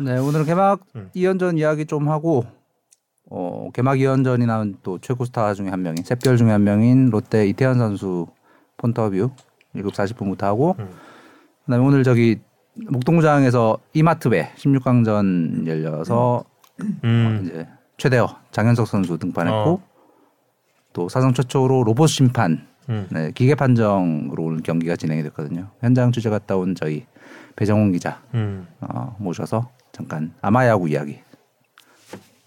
네, 오늘은 개막 음. 2연전 이야기 좀 하고 어, 개막 2연전이 나온 또 최고 스타 중에 한 명인 샛별 중에 한 명인 롯데 이태현 선수 폰터뷰 7시 40분부터 하고 음. 그다음에 오늘 저기 목동구장에서 이마트배 16강전 열려서 음. 이제 최대어 장현석 선수 등판했고 어. 또 사상 최초로 로봇 심판 음. 네, 기계 판정으로 오늘 경기가 진행이 됐거든요. 현장 취재 갔다 온 저희 배정훈 기자 음. 어, 모셔서 잠깐 아마야구 이야기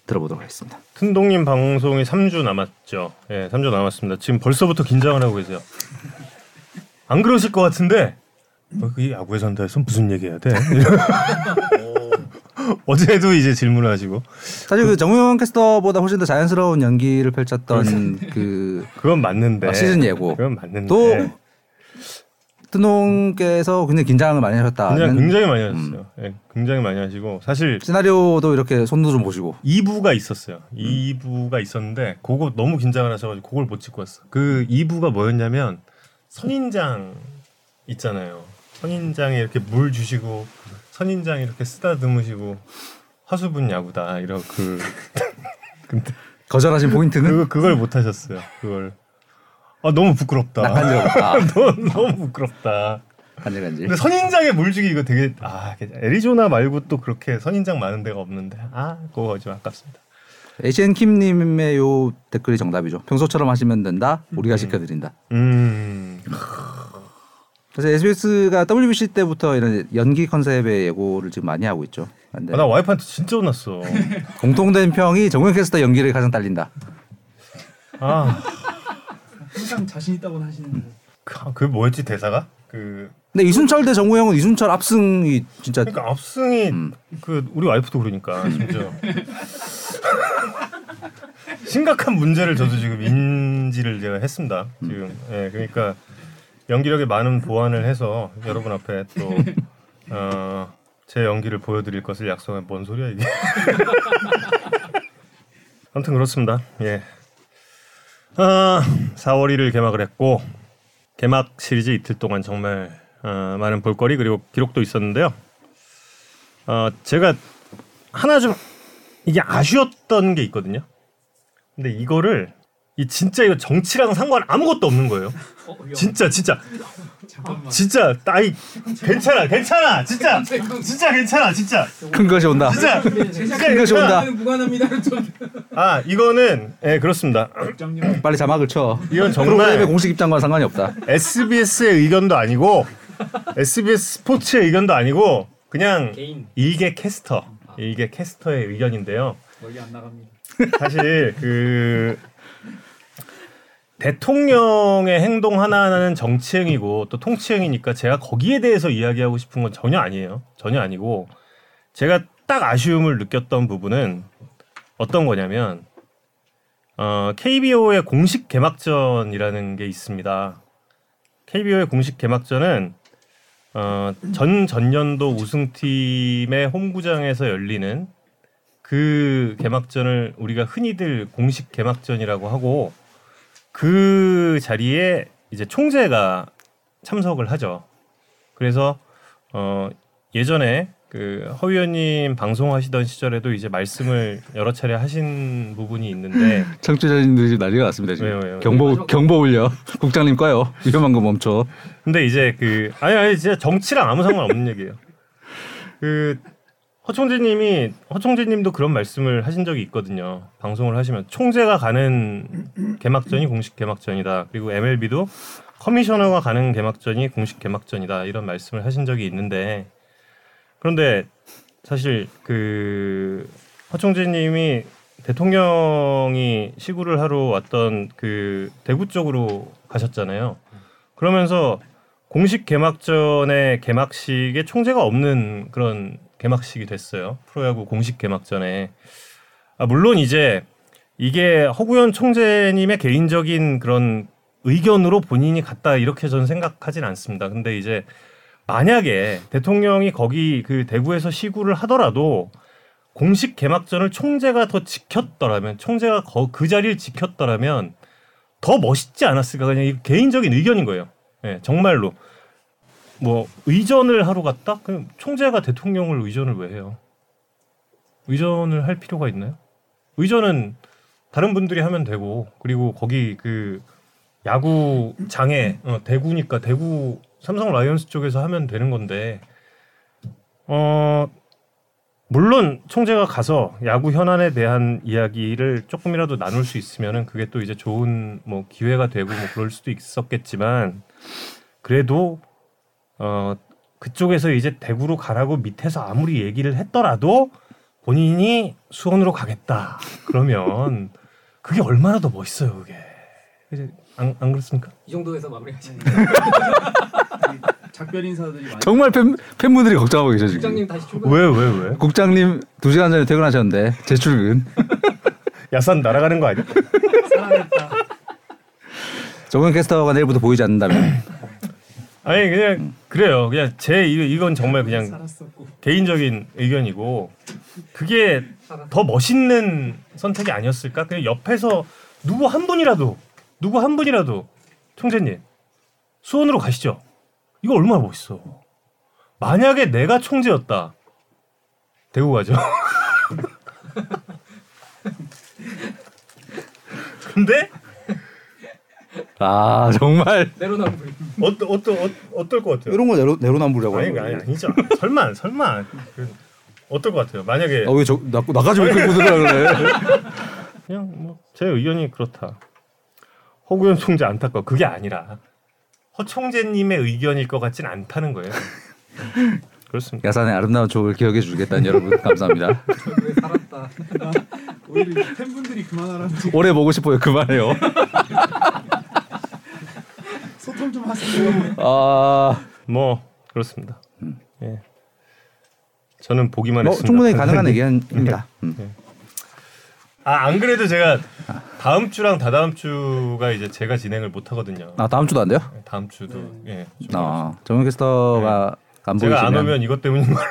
들어보도록 하겠습니다. 튼동님 방송이 3주 남았죠. 예, 3주 남았습니다. 지금 벌써부터 긴장을 하고 계세요. 안 그러실 것 같은데 어, 이 야구에 산다해서 무슨 얘기해야 돼? 어제도 이제 질문을 하시고 사실 그 정우영 캐스터보다 훨씬 더 자연스러운 연기를 펼쳤던 그 그건 맞는데 어, 시즌 예고. 그건 맞는데 또 뜨농께서 굉장히 긴장을 많이 하셨다. 굉장히, 굉장히 많이 하셨어요. 예, 굉장히 많이 하시고 사실 시나리오도 이렇게 손도 좀 보시고 2부가 있었어요. 2부가 있었는데 그거 너무 긴장을 하셔가지고 그걸 못 찍고 왔어. 그 2부가 뭐였냐면 선인장 있잖아요. 선인장에 이렇게 물 주시고 선인장 이렇게 쓰다듬으시고 화수분 야구다 이런 그 근데 거절하신 포인트는 그거 그걸 못 하셨어요. 그걸 아 너무 부끄럽다. 낯간지럽다. 너무, 너무 부끄럽다. 간질간질. 근데 선인장에 물 주기 이거 되게 아 애리조나 말고 또 그렇게 선인장 많은 데가 없는데 아 그거 좀 아깝습니다. 에이시앤 킴님의 요 댓글이 정답이죠. 평소처럼 하시면 된다. 우리가 시켜드린다. 음. 그래서 SBS가 WBC 때부터 이런 연기 컨셉의 예고를 지금 많이 하고 있죠. 근데 아, 나 와이프한테 진짜 혼났어. 공통된 평이 정우영 캐스터 연기를 가장 딸린다. 아, 항상 자신 있다고 하시는 그, 그 뭐였지 대사가? 그 근데 이순철 대 정우영은 이순철 압승이 진짜 그러니까 압승이 음. 그 우리 와이프도 그러니까 진짜 심각한 문제를 저도 지금 인지를 제가 했습니다. 지금 예 그러니까 연기력에 많은 보완을 해서 여러분 앞에 또 어, 제 연기를 보여드릴 것을 약속한 뭔 소리야 이게? 아무튼 그렇습니다. 예. 아, 4월 1일 개막을 했고 개막 시리즈 이틀 동안 정말 어, 많은 볼거리 그리고 기록도 있었는데요. 어, 제가 하나 좀 이게 아쉬웠던 게 있거든요. 근데 이거를 이 진짜 이거 정치랑 상관 아무것도 없는 거예요. 진짜 진짜 잠깐만. 진짜 따이 괜찮아 괜찮아 진짜 진짜 괜찮아 진짜 큰 것이 온다. 진짜 제작 이것이 온다. 무관합니다. 좀아 이거는 예 그렇습니다. 국장님. 빨리 자막을 쳐. 이건 정말 공식 입장과 상관이 없다. SBS의 의견도 아니고 SBS 스포츠의 의견도 아니고 그냥 개인 일개 캐스터 일개 캐스터의 의견인데요. 멀리 안 나갑니다. 사실 그 대통령의 행동 하나하나는 정치행위고 또 통치행위니까 제가 거기에 대해서 이야기하고 싶은 건 전혀 아니에요. 전혀 아니고 제가 딱 아쉬움을 느꼈던 부분은 어떤 거냐면 어, KBO의 공식 개막전이라는 게 있습니다. KBO의 공식 개막전은 어, 전 전년도 우승팀의 홈구장에서 열리는 그 개막전을 우리가 흔히들 공식 개막전이라고 하고 그 자리에 이제 총재가 참석을 하죠. 그래서 어 예전에 그 허 의원님 방송하시던 시절에도 이제 말씀을 여러 차례 하신 부분이 있는데 청취자님들이 지금 난리가 났습니다. 지금. 왜요, 왜요? 경보 경보 울려. 국장님 꺼요. 위험한 거 멈춰. 근데 이제 그 아니 아니 진짜 정치랑 아무 상관없는 얘기예요. 그 허총재님이 허총재님도 그런 말씀을 하신 적이 있거든요. 방송을 하시면 총재가 가는 개막전이 공식 개막전이다. 그리고 MLB도 커미셔너가 가는 개막전이 공식 개막전이다. 이런 말씀을 하신 적이 있는데 그런데 사실 그 허총재님이 대통령이 시구를 하러 왔던 그 대구 쪽으로 가셨잖아요. 그러면서 공식 개막전의 개막식에 총재가 없는 그런 개막식이 됐어요. 프로야구 공식 개막전에. 아, 물론 이제 이게 허구현 총재님의 개인적인 그런 의견으로 본인이 갔다 이렇게 저는 생각하진 않습니다. 근데 이제 만약에 대통령이 거기 그 대구에서 시구를 하더라도 공식 개막전을 총재가 더 지켰더라면 총재가 거- 그 자리를 지켰더라면 더 멋있지 않았을까 그냥 이 개인적인 의견인 거예요. 예, 정말로 뭐 의전을 하러 갔다? 그럼 총재가 대통령을 의전을 왜 해요? 의전을 할 필요가 있나요? 의전은 다른 분들이 하면 되고 그리고 거기 그 야구장에 어, 대구니까 대구 삼성 라이온스 쪽에서 하면 되는 건데 어 물론 총재가 가서 야구 현안에 대한 이야기를 조금이라도 나눌 수 있으면은 그게 또 이제 좋은 뭐 기회가 되고 뭐 그럴 수도 있었겠지만 그래도 어 그쪽에서 이제 대구로 가라고 밑에서 아무리 얘기를 했더라도 본인이 수원으로 가겠다 그러면 그게 얼마나 더 멋있어요 그게 이제 안, 안 그렇습니까? 이 정도에서 마무리하시는 작별 인사들이 많이 정말 팬, 팬분들이 걱정하고 계셔 지금. 국장님 다시 출근. 왜 왜 왜? 국장님 두 시간 전에 퇴근하셨는데 재출근. 야산 날아가는 거 아니야? 사랑했다. 정은 캐스터가 내일부터 보이지 않는다면 아니 그냥 그래요 그냥 제 이- 이건 정말 그냥 살았었고. 개인적인 의견이고 그게 더 멋있는 선택이 아니었을까? 그냥 옆에서 누구 한 분이라도 누구 한 분이라도 총재님 수원으로 가시죠. 이거 얼마나 멋있어. 만약에 내가 총재였다. 대구 가죠. 근데 아 정말 내로남불. 어떠 어떠 어, 어떨 것 같아요? 이런 거 내로 내로남불이라고 아니 아니. 아니죠. 설마 설마 그, 어떨 것 같아요? 만약에 아, 왜저 나, 나까지 왜 끌고 들어가 그래? 그냥 뭐 제 의견이 그렇다. 허구현 총재 안타까워. 그게 아니라 허 총재님의 의견일 것 같진 않다는 거예요. 그렇습니다. 야산의 아름다운 추억을 기억해 주겠다는 여러분 감사합니다. 왜 살았다. 나 오히려 팬분들이 그만하라는 지 오래 보고 싶어요. 그만해요. 소통 좀 하세요. 아, 뭐 그렇습니다. 예. 저는 보기만 뭐 했습니다. 충분히 가능한 의견입니다. 음. 아, 안 그래도 제가 다음 주랑 다다음 주가 이제 제가 진행을 못 하거든요. 아 다음 주도 안 돼요? 다음 주도 예. 아 정은 캐스터가 안 제가 안 보이시면 오면 이것 때문인 걸로.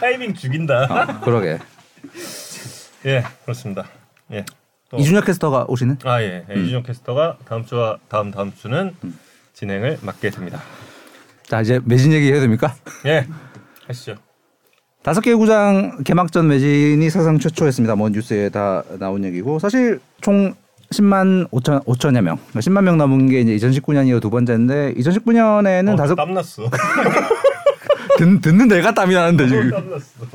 타이밍 죽인다. 아, 그러게 예, 그렇습니다. 예. 또- 이준혁 캐스터가 오시는? 아 예, 예, 이준영 캐스터가 다음 주와 다음 다음 주는 음. 진행을 맡게 됩니다. 자 이제 매진 얘기 해야 됩니까? 예, 하시죠. 다섯 개 구장 개막전 매진이 사상 최초였습니다. 뭐 뉴스에 다 나온 얘기고 사실 총 10만 5천 5천여 명, 10만 명 넘은 게 이제 2019년 이후 두 번째인데 2019년에는 어, 다섯 땀났어. 듣, 듣는 내가 땀이 나는데 지금. 땀났어.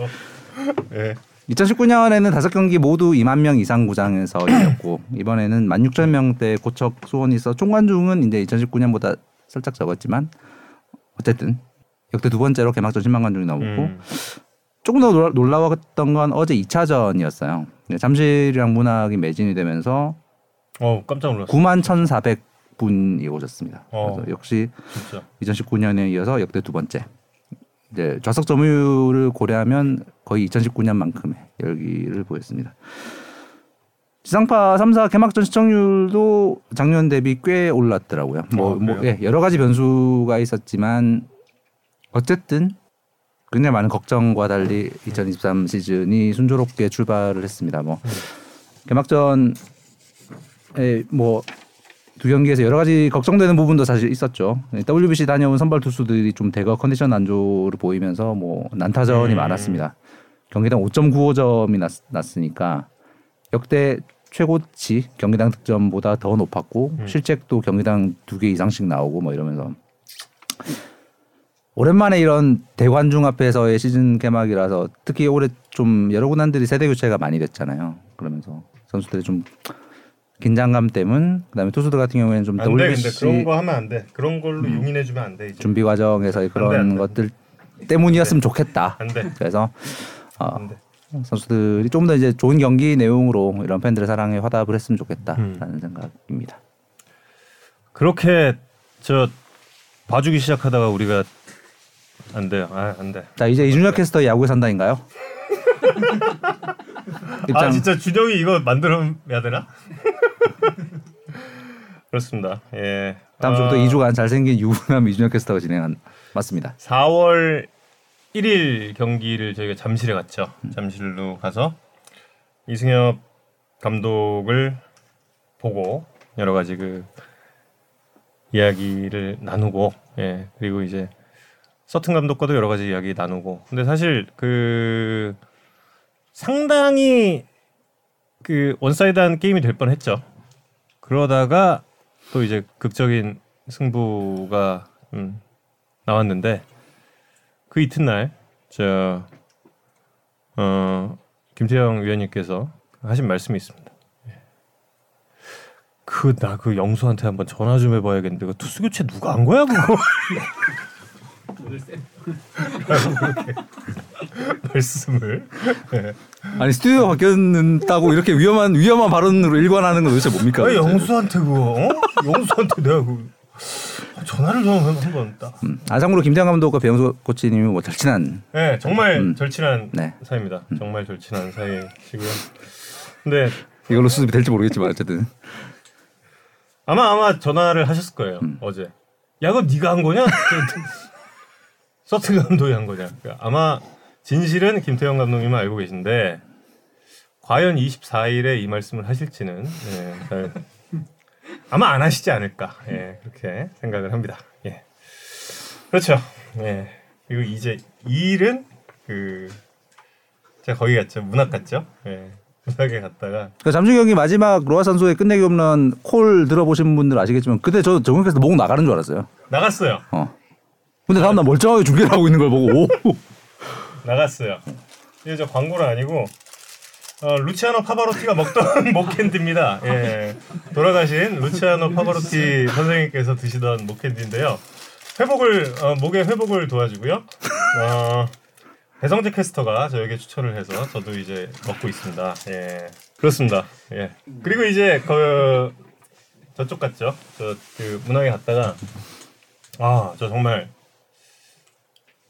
예, 2019년에는 다섯 경기 모두 2만 명 이상 구장에서 열렸고 이번에는 1만 6천 명대 고척 수원이 있어 총 관중은 이제 2019년보다 살짝 적었지만 어쨌든 역대 두 번째로 개막전 10만 관중이 넘었고 음, 조금 더 놀라- 놀라웠던 건 어제 2차전이었어요. 잠실이랑 문학이 매진이 되면서 어 깜짝 놀랐어. 9만 1,400 분이 오셨습니다. 어. 그래서 역시 진짜. 2019년에 이어서 역대 두 번째. 이제 좌석 점유율을 고려하면 거의 2019년만큼의 열기를 보였습니다. 지상파 3사 개막전 시청률도 작년 대비 꽤 올랐더라고요. 뭐, 어, 뭐? 예, 여러 가지 변수가 있었지만 어쨌든 굉장히 많은 걱정과 달리 2023 시즌이 순조롭게 출발을 했습니다. 뭐 개막전에 뭐 두 경기에서 여러 가지 걱정되는 부분도 사실 있었죠. WBC 다녀온 선발 투수들이 좀 대거 컨디션 안조를 보이면서 뭐 난타전이 음. 많았습니다. 경기당 5.95점이 났, 났으니까 역대 최고치 경기당 득점보다 더 높았고 음. 실책도 경기당 두 개 이상씩 나오고 뭐 이러면서 오랜만에 이런 대관중 앞에서의 시즌 개막이라서 특히 올해 좀 여러 군단들이 세대 교체가 많이 됐잖아요. 그러면서 선수들이 좀 긴장감 때문 그다음에 투수들 같은 경우에는 좀 근데 WBC 그런 거 하면 안 돼. 그런 걸로 용인해 주면 안 돼 이제. 준비 과정에서의 안 돼, 그런 안 돼. 것들 때문이었으면 좋겠다. 안 돼. 그래서 어. 선수들이 좀 더 이제 좋은 경기 내용으로 이런 팬들의 사랑에 화답을 했으면 좋겠다라는 음. 생각입니다. 그렇게 저 봐주기 시작하다가 우리가 안 돼요. 아, 안 돼. 자 이제 이준혁 캐스터 야구에 산다인가요? 아 진짜 준영이 이거 만들어야 되나? 그렇습니다. 예. 다음 주부터 어, 2주간 잘생긴 유부남 이준혁 캐스터가 진행한 맞습니다. 4월 1일 경기를 저희가 잠실에 갔죠. 잠실로 가서 이승엽 감독을 보고 여러 가지 그 이야기를 나누고 예 그리고 이제 서튼 감독과도 여러 가지 이야기 나누고 근데 사실 그 상당히 그 one side한 게임이 될 뻔했죠. 그러다가 또 이제 극적인 승부가 음, 나왔는데 그 이튿날 저 어, 김태형 위원님께서 하신 말씀이 있습니다. 그 나그 영수한테 한번 전화 좀 해봐야겠는데 그 투수 교체 누가 한 거야 그거? 말씀을 네. 아니 스튜디오 바뀌었다고 이렇게 위험한 위험한 발언으로 일관하는 건 도대체 뭡니까? 아, 영수한테 그거 어? 영수한테 내가 그 전화를 좀 한번 딱. 음, 아 참고로 김태형 감독과 배영수 코치님이 뭐 절친한 네 정말 음. 절친한 네. 사이입니다. 정말 절친한 사이시고요. 근데 이걸로 수습이 될지 모르겠지만 어쨌든 아마 아마 전화를 하셨을 거예요 어제. 야 그거 네가 한 거냐? 서튼 감독이 한 거냐? 그러니까 아마 진실은 김태형 감독님은 알고 계신데 과연 24일에 이 말씀을 하실지는 예, 잘- 아마 안 하시지 않을까 예, 그렇게 생각을 합니다. 예. 그렇죠. 예. 그리고 이제 이 일은 그 제가 거기 갔죠 문학 갔죠. 예. 문학에 갔다가 그 잠중 경기 마지막 로아 선수의 끝내기 홈런 콜 들어보신 분들 아시겠지만 그때 저 정국에서 목 나가는 줄 알았어요. 나갔어요. 어. 근데 다음날 멀쩡하게 중계를 하고 있는 걸 보고 오. 나갔어요. 이게 저 광고는 아니고 어, 루치아노 파바로티가 먹던 목캔디입니다. 예, 돌아가신 루치아노 파바로티 선생님께서 드시던 목캔디인데요. 회복을 어, 목의 회복을 도와주고요. 어, 배성재 캐스터가 저에게 추천을 해서 저도 이제 먹고 있습니다. 예, 그렇습니다. 예, 그리고 이제 그 저쪽 갔죠. 저 그 문항에 갔다가 아, 저 정말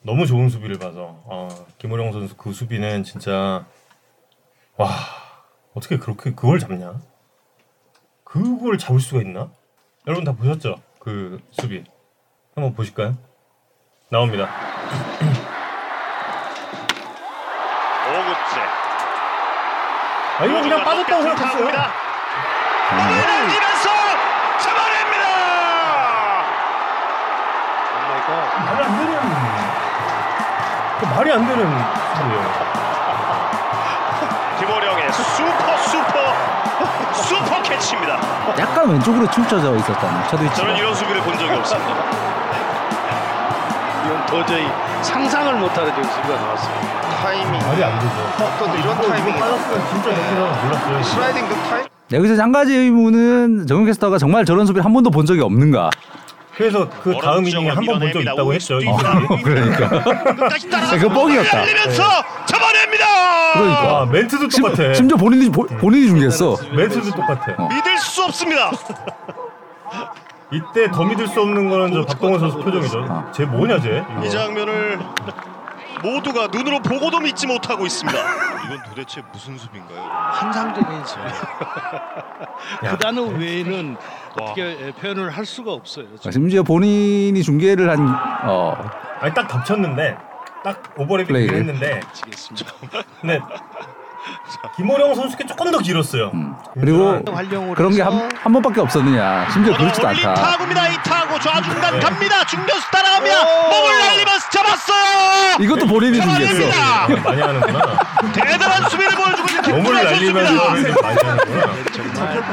너무 좋은 수비를 봐서 아, 김호령 선수 그 수비는 진짜 와 어떻게 그렇게 그걸 잡냐? 그걸 잡을 수가 있나? 여러분 다 보셨죠? 그 수비 한번 보실까요? 나옵니다. 오구째. 아 이거 그냥 빠졌다고 생각했어요. 넘어지면서 말이 안 되는. 김호령의 슈퍼 슈퍼 슈퍼 캐치입니다. 약간 왼쪽으로 치우쳐져 있었다는 첫 저는. 이런 수비를 본 적이 없습니다. 이건 도저히 상상을 못하는 지금 수비가 나왔습니다. 타이밍. 말이 안 되죠. 또 이런 타이밍이 빠졌으면 진짜 이렇게 나면 몰랐어요. 슬라이딩 그 타임. 여기서 한 가지 의문은 정국 캐스터가 정말 저런 수비를 한 번도 본 적이 없는가? 그래서 그 다음 이닝에 한 번 본 적 있다고 했죠. 이 수비. 그러니까. 끝까지 따라가서 그거 뻥이었다. 날리면서 잡아냅니다. 그러니까. 아 멘트도 심, 똑같아. 심지어 본인이 보, 본인이 중계했어. 멘트도 똑같아. 어. 믿을 수 없습니다. 이때 더 믿을 수 없는 거는 저 박동원 선수 표정이죠. 쟤 뭐냐 쟤? 이 장면을 모두가 눈으로 보고도 믿지 못하고 있습니다. 이건 도대체 무슨 수비인가요? 환상적인 수비. 그 단어 외에는 어떻게 표현을 할 수가 없어요. 아, 심지어 본인이 중계를 한 어, 아니 딱 덮쳤는데 딱 오버랩이 플레이를. 했는데 미치겠습니다. 근데 김호령 선수께 조금 더 길었어요. 음. 그리고 그런 게 한 한 번밖에 없었느냐. 심지어 그렇지도 올린 않다. 타구입니다. 이 타구 좌중간 네. 갑니다. 중견수 따라갑니다. 몸을 날리면서 잡았어요. 이것도 본인이. 잡아냅니다. 많이 하는구나. 대단한 수비를 보여주고 있는 몸을 날리면서. 많이 하는구나. 정말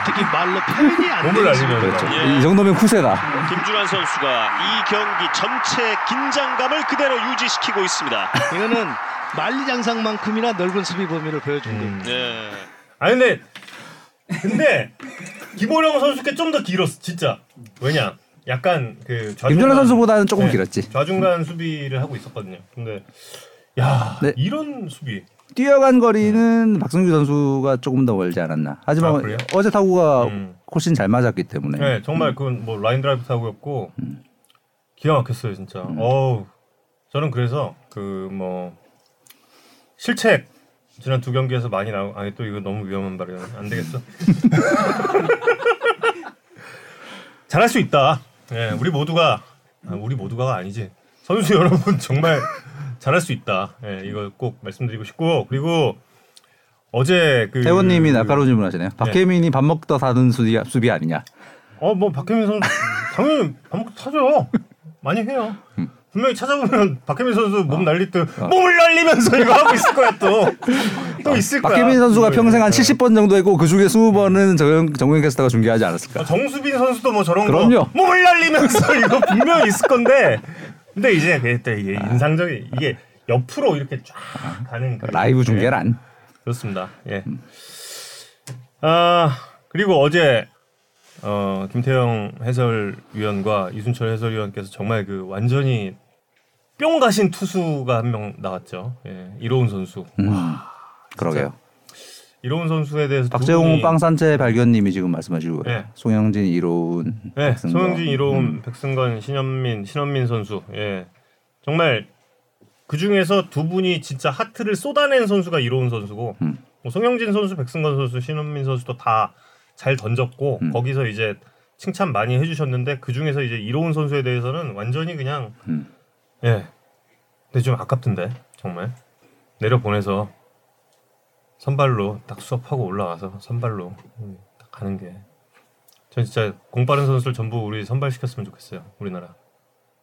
어떻게 말로 표현이 안 몸을 날리면서. 예. 이 정도면 후세다. 김준환 선수가 이 경기 전체 긴장감을 그대로 유지시키고 있습니다. 이거는 만리장성만큼이나 넓은 수비 범위를 보여준 음. 겁니다. 네. 아니 근데 근데 김호령 선수께 좀 더 길었어 진짜. 왜냐? 약간 그 김준환 선수보다는 조금 네, 길었지. 좌중간 수비를 하고 있었거든요. 근데 야 네. 이런 수비. 뛰어간 거리는 박성규 선수가 조금 더 멀지 않았나. 하지만 아? 어제 타구가 음. 훨씬 잘 맞았기 때문에. 네, 정말 그건 뭐 라인 드라이브 타구였고 기가 막혔어요 진짜. 어우 저는 그래서 그 뭐 실책 지난 두 경기에서 많이 나오. 아니 또 이거 너무 위험한 발이야. 안 되겠어. 잘할 수 있다. 예, 우리 모두가 아, 우리 모두가가 아니지. 선수 여러분 정말 잘할 수 있다. 예, 이거 꼭 말씀드리고 싶고 그리고 어제 그 회원님이 날카로운 질문하시네요. 네. 박혜민이 밥 먹다 사는 수비, 수비 아니냐? 어 뭐 박혜민 선수 당연히 밥 먹고 타죠. 많이 해요. 분명히 찾아보면 박혜민 선수 몸 날릴 때 몸을 날리면서 이거 하고 있을 거야 또. 또 있을 거야. 박혜민 선수가 평생 한 네. 70번 정도 했고 그 중에 20번은 정, 정우영 캐스터가 중계하지 않았을까? 어, 정수빈 선수도 뭐 저런 그럼요. 거 몸을 날리면서 이거 분명히 있을 건데. 근데 이제 그때 이게 인상적인 이게 옆으로 이렇게 쫙 가는 그- 라이브 중계란. 그렇습니다. 예. 아 그리고 어제 어 김태형 해설위원과 이순철 해설위원께서 정말 그 완전히 뿅 가신 투수가 한 명 나왔죠. 예. 이로운 선수. 음, 그러게요. 이로운 선수에 대해서 두 박재홍 빵산채 발견님이 지금 말씀하시고 네. 송영진, 이로운, 네, 백승건. 송영진, 이로운, 음. 백승건, 신현민, 신현민 선수. 예. 정말 그 중에서 두 분이 진짜 하트를 쏟아낸 선수가 이로운 선수고, 음. 뭐 송영진 선수, 백승건 선수, 신현민 선수도 다 잘 던졌고 음. 거기서 이제 칭찬 많이 해주셨는데 그 중에서 이제 이로운 선수에 대해서는 완전히 그냥 음. 예. 근데 좀 아깝던데 정말 내려 보내서 선발로 딱 수업하고 올라와서 선발로 음, 딱 가는 게. 전 진짜 공 빠른 선수를 전부 우리 선발 시켰으면 좋겠어요 우리나라.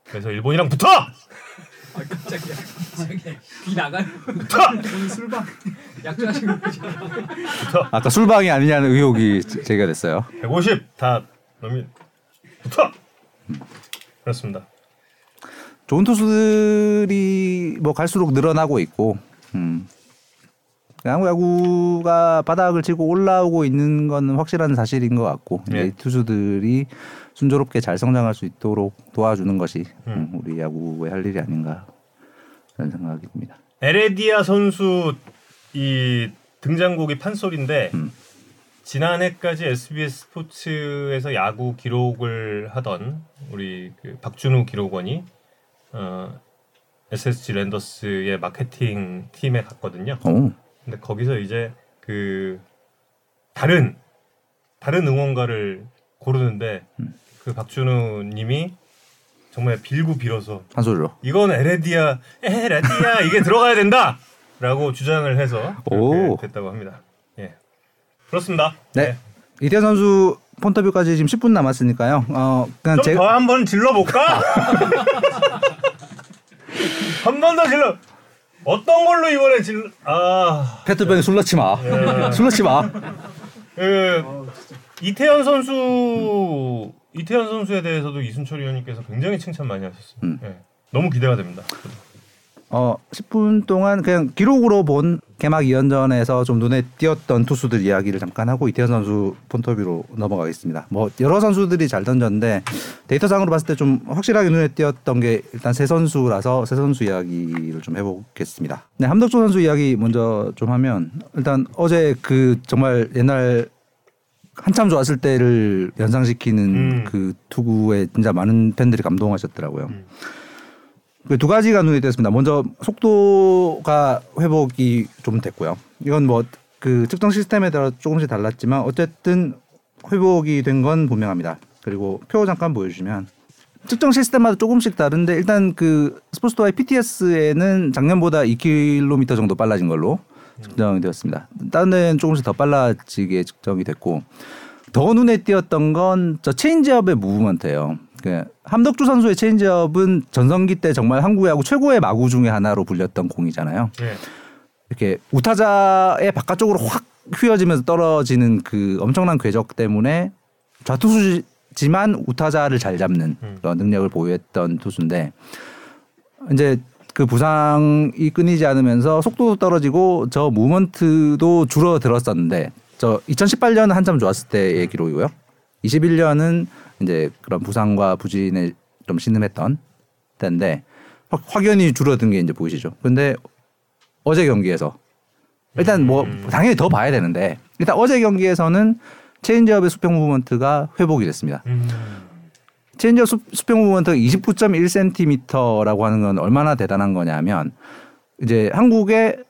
그래서 일본이랑 붙어! 아 깜짝이야. 저기 귀 나가요. 오늘 술방 약주하시는 거죠. 아까 술방이 아니냐는 의혹이 제- 제기가 됐어요. 150 다 넘이 붙어! 그렇습니다. 좋은 투수들이 뭐 갈수록 늘어나고 있고, 음. 한국 야구가 바닥을 치고 올라오고 있는 건 확실한 사실인 것 같고. 이 투수들이 순조롭게 잘 성장할 수 있도록 도와주는 것이 음. 음, 우리 야구의 할 일이 아닌가 그런 생각이 듭니다. 에레디아 선수 이 등장곡이 판소리인데 음. 지난해까지 SBS 스포츠에서 야구 기록을 하던 우리 그 박준우 기록원이 어, SSG 랜더스의 마케팅 팀에 갔거든요. 오, 근데 거기서 이제 그 다른 다른 응원가를 고르는데 음. 그 박준우 님이 정말 빌고 빌어서 한 소리로. 이건 에레디아 에레디아 이게 들어가야 된다라고 주장을 해서 됐다고 합니다. 예 그렇습니다. 네. 이태현 선수 폰터뷰까지 지금 10분 남았으니까요. 어, 그냥 좀 제가 더한번 질러 볼까? 한 번 더 질러. 어떤 걸로 이번에 질러? 아, 페트병에 술 넣지 마. 예. 술 넣지 마. 그 이태현 선수 이태현 선수에 대해서도 이순철 위원님께서 굉장히 칭찬 많이 하셨어요. 음. 예. 너무 기대가 됩니다. 어 10분 동안 그냥 기록으로 본 개막 2연전에서 좀 눈에 띄었던 투수들 이야기를 잠깐 하고 이태현 선수 폰터뷰로 넘어가겠습니다. 뭐 여러 선수들이 잘 던졌는데 데이터상으로 봤을 때 좀 확실하게 눈에 띄었던 게 일단 세 선수라서 세 선수 이야기를 좀 해보겠습니다. 네 함덕조 선수 이야기 먼저 좀 하면 일단 어제 그 정말 옛날 한참 좋았을 때를 연상시키는 음. 그 투구에 진짜 많은 팬들이 감동하셨더라고요. 음. 그두 가지가 눈에 띄었습니다. 먼저 속도가 회복이 좀 됐고요. 이건 뭐 그 측정 시스템에 따라 조금씩 달랐지만 어쨌든 회복이 된 건 분명합니다. 그리고 표 잠깐 보여주시면 측정 시스템마다 조금씩 다른데 일단 그 스포츠도어의 PTS에는 작년보다 2km 정도 빨라진 걸로 측정이 되었습니다. 다른 데는 조금씩 더 빨라지게 측정이 됐고 더 눈에 띄었던 건 저 체인지업의 무브먼트예요. 그 함덕주 선수의 체인지업은 전성기 때 정말 한국 야구 최고의 마구 중에 하나로 불렸던 공이잖아요. 예. 이렇게 우타자의 바깥쪽으로 확 휘어지면서 떨어지는 그 엄청난 궤적 때문에 좌투수지만 우타자를 잘 잡는 음. 그런 능력을 보유했던 투수인데 이제 그 부상이 끊이지 않으면서 속도도 떨어지고 저 무먼트도 줄어들었었는데 저 2018년 한참 좋았을 때의 기록이고요. 21년은 이제 그런 부상과 부진에 좀 신음했던 때인데 확- 확연히 줄어든 게 이제 보이시죠. 근데 어제 경기에서 일단 뭐 음. 당연히 더 봐야 되는데 일단 어제 경기에서는 체인지업의 수평 movement가 회복이 됐습니다. 음. 체인지업 수, 수평 movement가 29.1cm라고 하는 건 얼마나 대단한 거냐면 이제 한국의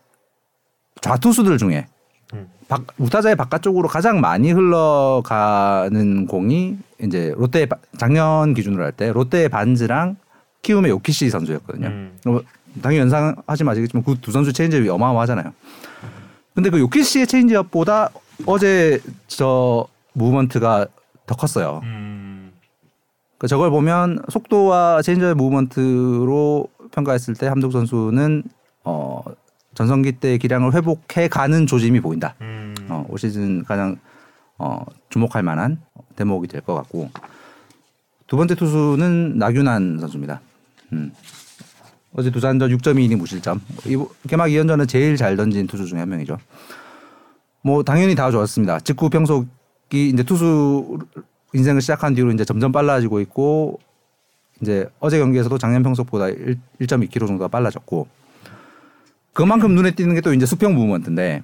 좌투수들 중에 음. 박, 우타자의 바깥쪽으로 가장 많이 흘러가는 공이 이제 롯데 작년 기준으로 할 때 롯데의 반즈랑 키움의 요키시 선수였거든요. 음. 뭐 당연히 연상하지 마시겠지만 그 두 선수 체인지업이 어마어마하잖아요. 근데 그 요키시의 체인지업보다 어제 저 movement가 더 컸어요. 음. 그 저걸 보면 속도와 체인지업의 movement로 평가했을 때 함덕주 선수는 어 전성기 때 기량을 회복해 가는 조짐이 보인다. 음. 어, 올 시즌 가장 어, 주목할 만한 대목이 될 것 같고 두 번째 투수는 나균환 선수입니다. 음. 어제 두산전 6.2이닝 무실점. 이- 개막 2연전은 제일 잘 던진 투수 중에 한 명이죠. 뭐 당연히 다 좋았습니다. 직구 평속이 이제 투수 인생을 시작한 뒤로 이제 점점 빨라지고 있고 이제 어제 경기에서도 작년 평속보다 1, 1.2km 정도가 빨라졌고 그만큼 눈에 띄는 게 또 이제 수평 무브먼트인데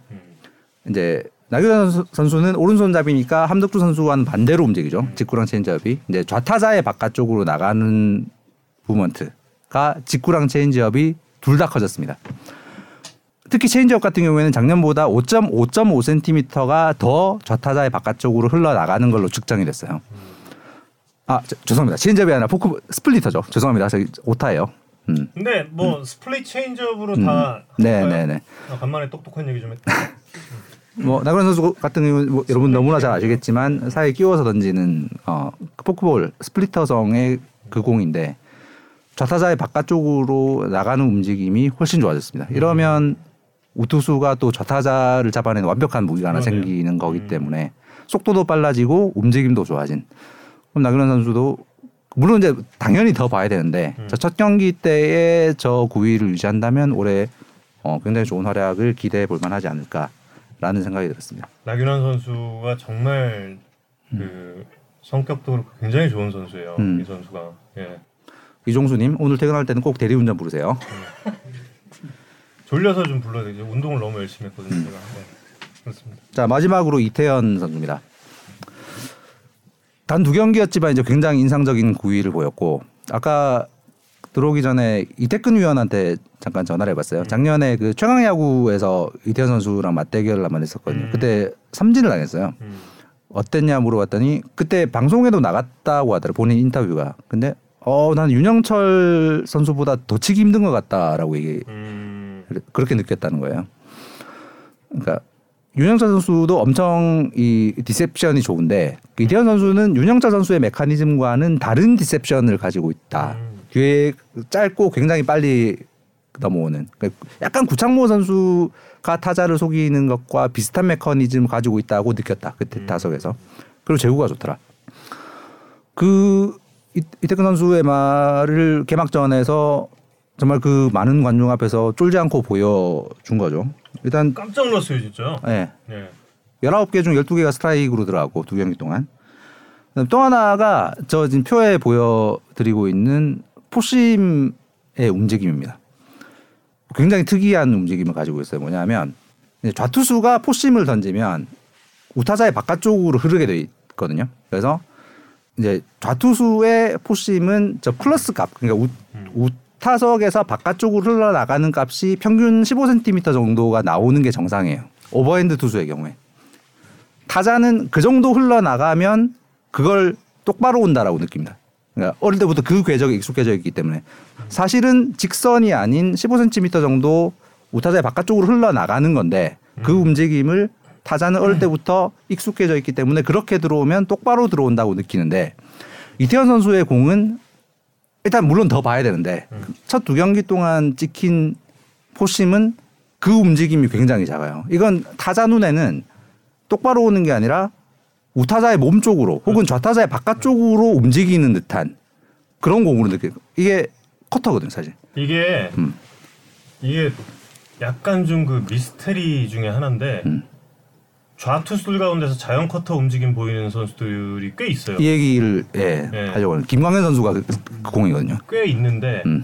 이제 나균안 선수- 선수는 오른손잡이니까 함덕주 선수와는 반대로 움직이죠. 직구랑 체인지업이 이제 좌타자의 바깥쪽으로 나가는 movement가 직구랑 체인지업이 둘 다 커졌습니다. 특히 체인지업 같은 경우에는 작년보다 5.5cm가 더 좌타자의 바깥쪽으로 흘러나가는 걸로 측정이 됐어요. 아 저- 죄송합니다. 체인지업이 아니라 포크 splitter죠. 죄송합니다. 저기 오타예요. 음. 근데 뭐 split 체인지업으로 음. 다 네, 할까요? 네, 네. 아, 간만에 똑똑한 얘기 좀 했다. 뭐 나그란 선수 같은 경우는 뭐 여러분 너무나 잘 아시겠지만 사이에 끼워서 던지는 어 포크볼 스플리터성의 그 공인데 좌타자의 바깥쪽으로 나가는 움직임이 훨씬 좋아졌습니다. 이러면 우투수가 또 좌타자를 잡아내는 완벽한 무기가 하나. 생기는 거기 음. 때문에 속도도 빨라지고 움직임도 좋아진. 그럼 나그란 선수도 물론 이제 당연히 더 봐야 되는데 음. 저첫 경기 때의 저 구위를 유지한다면 올해 어, 굉장히 좋은 활약을 기대해 볼 만하지 않을까라는 생각이 들었습니다. 나균환 선수가 정말 그 성격도 그렇고 굉장히 좋은 선수예요. 음. 이 선수가. 예. 이종수님 오늘 퇴근할 때는 꼭 대리운전 부르세요. 졸려서 좀 불러야 되죠. 운동을 너무 열심히 했거든요. 음. 제가. 네. 그렇습니다. 자 마지막으로 이태현 선수입니다. 단 두 경기였지만 이제 굉장히 인상적인 구위를 보였고 아까 들어오기 전에 이태근 위원한테 잠깐 전화를 해봤어요. 작년에 그 최강 야구에서 이태현 선수랑 맞대결을 한번 했었거든요. 음. 그때 삼진을 당했어요. 음. 어땠냐 물어봤더니 그때 방송에도 나갔다고 하더라고 본인 인터뷰가. 근데 어 난 윤영철 선수보다 더 치기 힘든 것 같다라고 얘기 음. 그렇게 느꼈다는 거예요. 그러니까 윤영철 선수도 엄청 이 디셉션이 좋은데 그 이태현 선수는 윤영철 선수의 메커니즘과는 다른 디셉션을 가지고 있다. 음. 뒤에 짧고 굉장히 빨리 넘어오는 그러니까 약간 구창모 선수가 타자를 속이는 것과 비슷한 메커니즘을 가지고 있다고 느꼈다 그때 음. 타석에서 그리고 제구가 좋더라. 그 이- 이태근 선수의 말을 개막전에서 정말 그 많은 관중 앞에서 쫄지 않고 보여준 거죠. 일단 깜짝 놀랐어요, 진짜. 예. 예. 19개 중 12개가 스트라이크로 들어가고 두 경기 동안. 또 하나가 저 지금 표에 보여드리고 있는 포심의 움직임입니다. 굉장히 특이한 움직임을 가지고 있어요. 뭐냐면 좌투수가 포심을 던지면 우타자의 바깥쪽으로 흐르게 돼 있거든요. 그래서 이제 좌투수의 포심은 저 플러스 값, 그러니까 우, 우 타석에서 바깥쪽으로 흘러나가는 값이 평균 15cm 정도가 나오는 게 정상이에요. 오버핸드 투수의 경우에. 타자는 그 정도 흘러나가면 그걸 똑바로 온다라고 느낍니다. 그러니까 어릴 때부터 그 궤적에 익숙해져 있기 때문에 사실은 직선이 아닌 15cm 정도 우타자의 바깥쪽으로 흘러나가는 건데 그 움직임을 타자는 어릴 때부터 익숙해져 있기 때문에 그렇게 들어오면 똑바로 들어온다고 느끼는데 이태연 선수의 공은 일단 물론 더 봐야 되는데 첫두 경기 동안 찍힌 포심은 그 움직임이 굉장히 작아요. 이건 타자 눈에는 똑바로 오는 게 아니라 우타자의 몸 쪽으로 혹은 좌타자의 바깥쪽으로 움직이는 듯한 그런 공으로 느껴요. 이게 커터거든요, 사실. 이게 음. 이게 약간 좀 그 미스테리 중에 하나인데 음. 좌투수들 가운데서 자연 커터 움직임 보이는 선수들이 꽤 있어요. 이 얘기를 예, 네. 하려고 하는 김광현 선수가 그, 그 공이거든요. 꽤 있는데 음.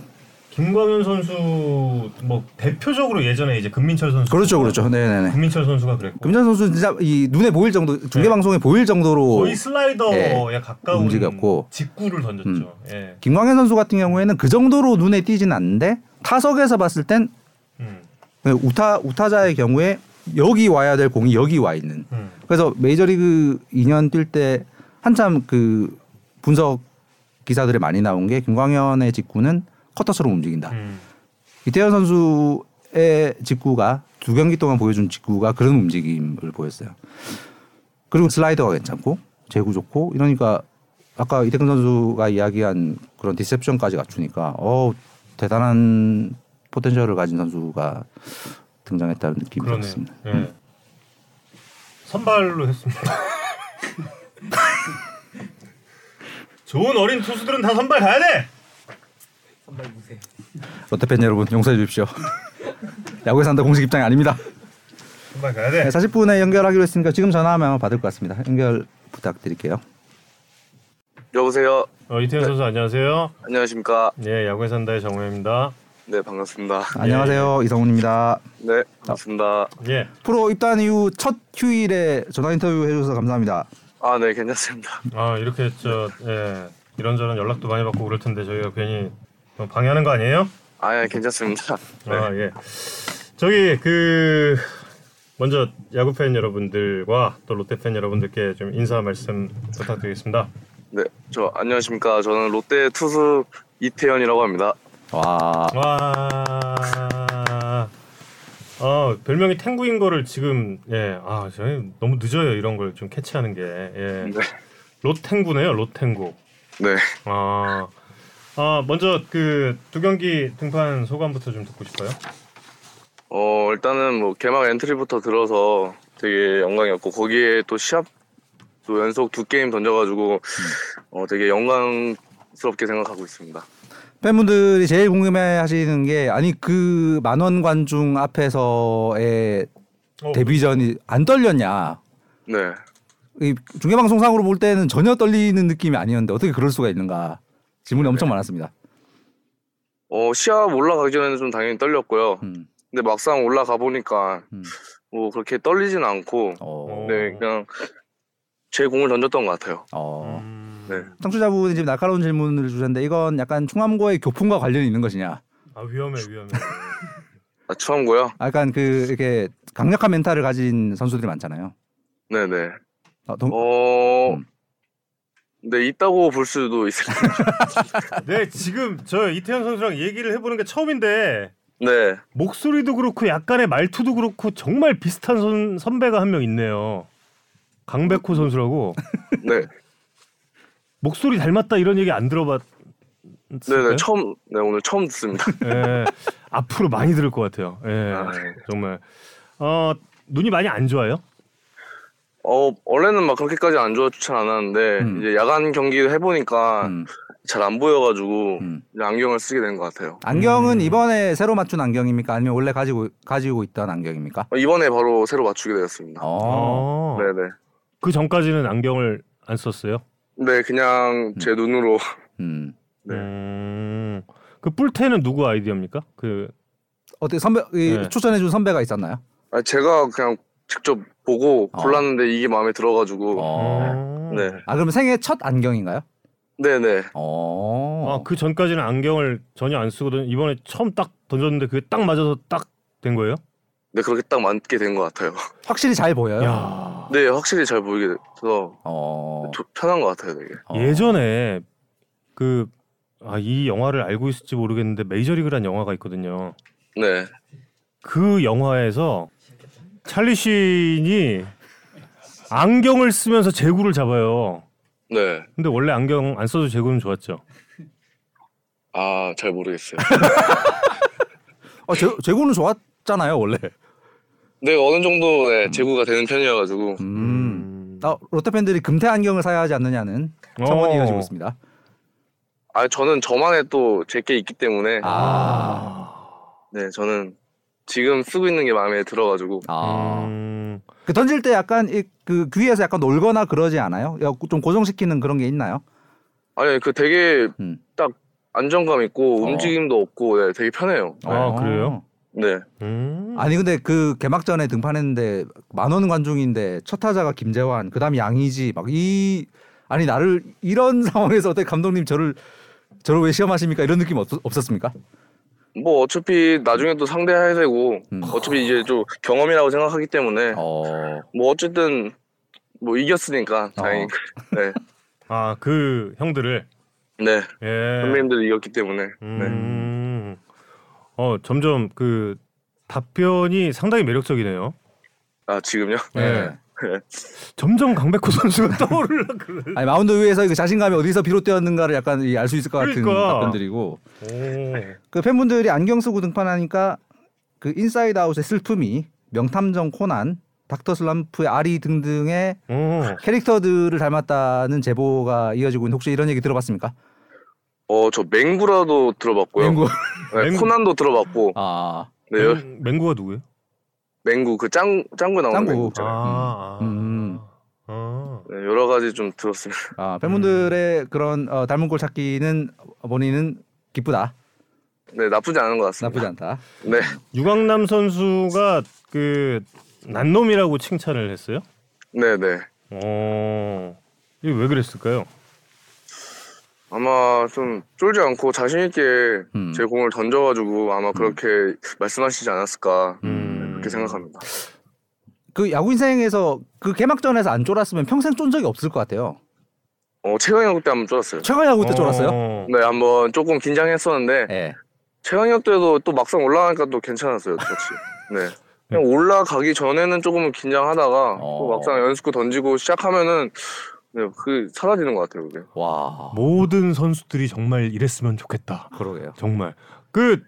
김광현 선수 뭐 대표적으로 예전에 이제 금민철 선수 그렇죠, 그렇죠. 네, 네, 네. 금민철 선수가 그랬고 금전 선수 진짜 이 눈에 보일 정도 중계 네. 방송에 보일 정도로 거의 슬라이더에 예, 가까운 움직였고. 직구를 던졌죠. 예. 김광현 선수 같은 경우에는 그 정도로 눈에 띄진 않는데 타석에서 봤을 땐 음. 우타 우타자의 경우에 여기 와야 될 공이 여기 와 있는. 음. 그래서 메이저리그 2년 뛸 때 한참 그 분석 기사들에 많이 나온 게 김광현의 직구는 커터처럼 움직인다. 음. 이태현 선수의 직구가 두 경기 동안 보여준 직구가 그런 움직임을 보였어요. 그리고 슬라이더가 괜찮고 제구 좋고 이러니까 아까 이태근 선수가 이야기한 그런 디셉션까지 갖추니까 어 대단한 포텐셜을 가진 선수가 등장했다는 느낌이. 들었습니다. 예. 선발로 했습니다. 좋은 어린 투수들은 다 선발 가야 돼. 선발 무세. 롯데팬 여러분 용서해 주십시오. 야구에 산다 공식 입장이 아닙니다. 선발 가야 네, 돼. 40분에 연결하기로 했으니까 지금 전화하면 받을 것 같습니다. 연결 부탁드릴게요. 여보세요. 어, 이태현 선수 안녕하세요. 안녕하십니까. 예, 야구에 산다의 정우입니다. 네 반갑습니다. 안녕하세요 이성훈입니다. 네 반갑습니다. 예. 프로 입단 이후 첫 휴일에 전화 인터뷰 해주셔서 감사합니다. 아 네 괜찮습니다. 아 이렇게 저 예, 이런저런 연락도 많이 받고 그럴 텐데 저희가 괜히 어, 방해하는 거 아니에요? 아 예, 괜찮습니다. 네. 아 예. 저기 그 먼저 야구 팬 여러분들과 또 롯데 팬 여러분들께 좀 인사 말씀 부탁드리겠습니다. 네, 저 안녕하십니까. 저는 롯데 투수 이태현이라고 합니다. 와 와. 어 별명이 탱구인 거를 지금 예 아 저희 너무 늦어요 이런 걸 좀 캐치하는 게 예. 네. 롯탱구네요 롯탱구 네. 아, 아 먼저 그 두 경기 등판 소감부터 좀 듣고 싶어요. 어 일단은 뭐 개막 엔트리부터 들어서 되게 영광이었고 거기에 또 시합 또 연속 두 게임 던져가지고 어 되게 영광스럽게 생각하고 있습니다. 팬분들이 제일 궁금해하시는 게 아니 그 만원 관중 앞에서의 어, 데뷔전이 안 떨렸냐? 네. 이 중계 방송상으로 볼 때는 전혀 떨리는 느낌이 아니었는데 어떻게 그럴 수가 있는가? 질문이 엄청 많았습니다. 어 시합 올라가기 전에는 좀 당연히 떨렸고요. 음, 근데 막상 올라가 보니까 음. 뭐 그렇게 떨리진 않고 어, 네 그냥 제 공을 던졌던 것 같아요. 어. 음, 네. 청취자분이 지금 날카로운 질문을 주셨는데 이건 약간 충암고의 교품과 관련이 있는 것이냐? 아 위험해 위험해. 아 처음고요. 아, 약간 그 이렇게 강력한 멘탈을 가진 선수들이 많잖아요. 네네. 아, 동, 어, 음. 네 있다고 볼 수도 있을 것 같아요. 네 지금 저 이태현 선수랑 얘기를 해보는 게 처음인데 네. 목소리도 그렇고 약간의 말투도 그렇고 정말 비슷한 선, 선배가 한 명 있네요. 강백호 선수라고 네. 목소리 닮았다 이런 얘기 안 들어봤어요? 네네 처음 네 오늘 처음 듣습니다. 예, 앞으로 많이 들을 것 같아요. 예, 아. 정말. 어 눈이 많이 안 좋아요? 어 원래는 막 그렇게까지 안 좋진 않았는데 음. 이제 야간 경기를 해보니까 음, 잘안 보여가지고 음. 이제 안경을 쓰게 된 것 같아요. 안경은 음. 이번에 새로 맞춘 안경입니까? 아니면 원래 가지고 가지고 있던 안경입니까? 어, 이번에 바로 새로 맞추게 되었습니다. 어. 어. 네네. 그 전까지는 안경을 안 썼어요? 네 그냥 제 눈으로 음. 네. 음, 그 뿔테는 누구 아이디어입니까? 그 어떻게 선배 이 네. 추천해 준 선배가 있었나요? 아, 제가 그냥 직접 보고 어. 골랐는데 이게 마음에 들어가지고 어. 어. 네 아 그럼 생애 첫 안경인가요? 네네 어. 아, 그 전까지는 안경을 전혀 안 쓰거든. 이번에 처음 딱 던졌는데 그게 딱 맞아서 딱 된 거예요? 네 그렇게 딱 맞게 된 것 같아요. 확실히 잘 보여요. 야. 네 확실히 잘 보이게 돼서 어. 조- 편한 것 같아요 되게. 어. 예전에 그 아, 이 영화를 알고 있을지 모르겠는데 메이저리그란 영화가 있거든요. 네. 그 영화에서 찰리 씬이 안경을 쓰면서 제구를 잡아요. 네. 근데 원래 안경 안 써도 제구는 좋았죠. 아 잘 모르겠어요. 어, 제, 제구는 좋았잖아요 원래. 네 어느 정도 네, 제구가 되는 편이어가지고 음. 아, 롯데 팬들이 금태 안경을 사야 하지 않느냐는 청원이 어. 이어지고 있습니다. 아 저는 저만의 또 제게 있기 때문에 아. 네 저는 지금 쓰고 있는 게 마음에 들어가지고 아. 음, 그 던질 때 약간 이, 그 귀에서 약간 놀거나 그러지 않아요? 야, 좀 고정시키는 그런 게 있나요? 아니 그 되게 음. 딱 안정감 있고 어. 움직임도 없고 네, 되게 편해요. 아, 어. 그래요? 네. 음. 아니 근데 그 개막전에 등판했는데 만원 관중인데 첫 타자가 김재환, 그다음 양의지 막 이 아니 나를 이런 상황에서 어떻게 감독님 저를 저를 왜 시험하십니까? 이런 느낌 없, 없었습니까? 뭐 어차피 나중에 또 상대해야 되고 음. 어차피 이제 좀 경험이라고 생각하기 때문에 어. 뭐 어쨌든 뭐 이겼으니까 다행히 네. 아, 그 형들을 네. 예. 선배님들이 이겼기 때문에 네. 음. 어, 점점 그 답변이 상당히 매력적이네요. 아 지금요? 예. 점점 강백호 선수가 떠오르려 그래. 아니 마운드 위에서 그 자신감이 어디서 비롯되었는가를 약간 알 수 있을 것 같은 그러니까. 답변들이고 오. 그 팬분들이 안경 쓰고 등판하니까 그 인사이드 아웃의 슬픔이 명탐정 코난 닥터 슬럼프의 아리 등등의 오. 캐릭터들을 닮았다는 제보가 이어지고 있는데 혹시 이런 얘기 들어봤습니까? 어, 저 맹구라도 들어봤고요. 맹구. 네, 맹구. 코난도 들어봤고. 아 네, 여- 맹- 맹구가 누구예요? 맹구 그 짱 짱구 나오는 짱구. 맹구 있잖아요. 아. 음. 아. 네, 여러 가지 좀 들었습니다. 아, 팬분들의 그런 어, 닮은 꼴 찾기는 본인은 기쁘다. 네, 나쁘지 않은 것 같습니다. 나쁘지 않다. 네, 유강남 선수가 그 난놈이라고 칭찬을 했어요? 네, 네. 어. 이게 왜 그랬을까요? 아마 좀 쫄지 않고 자신 있게 음. 제 공을 던져가지고 아마 그렇게 말씀하시지 않았을까 음. 그렇게 생각합니다. 그 야구 인생에서 그 개막전에서 안 쫄았으면 평생 쫀 적이 없을 것 같아요. 어, 최강혁 때 한번 쫄았어요. 최강 야구 때 쫄았어요? 어. 네, 한번 조금 긴장했었는데 예. 최강혁 때도 또 막상 올라가니까 또 괜찮았어요, 같이. 네. 그냥 올라가기 전에는 조금 긴장하다가 어. 또 막상 연습구 던지고 시작하면은 네, 그 사라지는 것 같아요, 그게. 와. 모든 선수들이 정말 이랬으면 좋겠다. 그러게요. 정말 그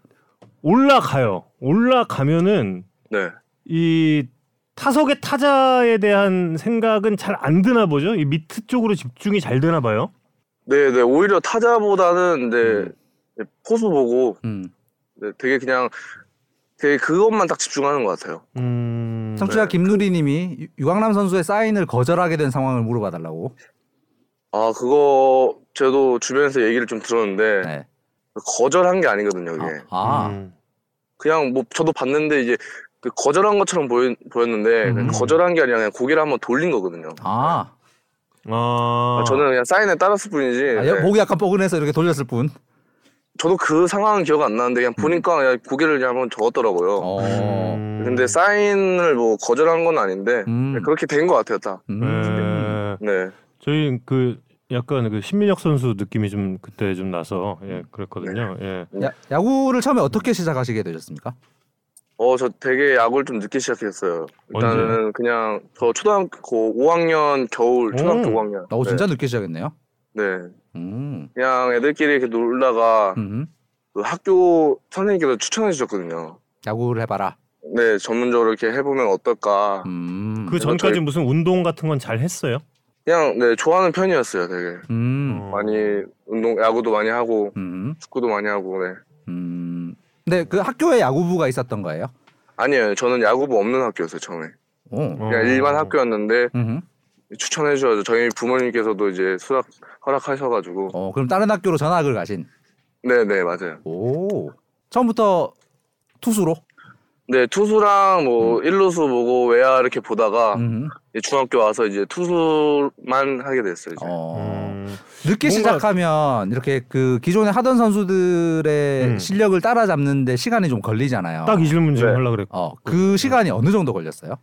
올라가요. 올라가면은 네. 이 타석의 타자에 대한 생각은 잘 안 드나 보죠. 이 미트 쪽으로 집중이 잘 되나 봐요. 네, 네. 오히려 타자보다는 네, 음. 네, 포수 보고 음. 네, 되게 그냥 되게 그것만 딱 집중하는 것 같아요. 음. 청취자 네. 김누리님이 유- 유강남 선수의 사인을 거절하게 된 상황을 물어봐달라고. 아, 그거 저도 주변에서 얘기를 좀 들었는데 네. 거절한 게 아니거든요, 이게. 아, 아. 음. 그냥 뭐 저도 봤는데 이제 그 거절한 것처럼 보였, 보였는데 음. 거절한 게 아니라 그냥 고개를 한번 돌린 거거든요. 아. 아. 저는 그냥 사인에 따랐을 뿐이지. 아, 여- 네. 목이 약간 뻐근해서 이렇게 돌렸을 뿐. 저도 그 상황은 기억 안 나는데 그냥 보니까 그냥 고개를 그냥 한번 적었더라고요. 어. 음. 근데 사인을 뭐 거절한 건 아닌데 음. 네, 그렇게 된 것 같아요, 딱. 음. 네. 네. 저희 그 약간 그 신민혁 선수 느낌이 좀 그때 좀 나서 예 그랬거든요. 예. 야, 야구를 처음에 어떻게 시작하시게 되셨습니까? 어, 저 되게 야구를 좀 늦게 시작했어요. 일단은 그냥 저 초등학교 5학년 겨울, 초등학교 오. 5학년. 어, 네. 진짜 늦게 시작했네요. 네. 음. 그냥 애들끼리 이렇게 놀다가 음. 그 학교 선생님께서 추천해 주셨거든요. 야구를 해봐라. 네, 전문적으로 이렇게 해보면 어떨까. 음. 그 전까지 저희- 무슨 운동 같은 건 잘 했어요? 그냥 네 좋아하는 편이었어요, 되게 음. 어. 많이 운동, 야구도 많이 하고 음. 축구도 많이 하고. 네. 음. 근데 그 학교에 야구부가 있었던 거예요? 아니에요, 저는 야구부 없는 학교였어요 처음에. 오. 그냥 어. 일반 학교였는데 음. 추천해 주셔서 저희 부모님께서도 이제 수락 허락하셔가지고. 어, 그럼 다른 학교로 전학을 가신. 네, 네 맞아요. 오. 처음부터 투수로? 네 투수랑 뭐 일루수 보고 외야 이렇게 보다가 음. 이제 중학교 와서 이제 투수만 하게 됐어요. 이제. 어. 음. 늦게 뭔가- 시작하면 이렇게 그 기존에 하던 선수들의 음. 실력을 따라잡는데 시간이 좀 걸리잖아요. 딱 이 질문 좀 네. 하려 그랬고. 어, 그 시간이 어느 정도 걸렸어요?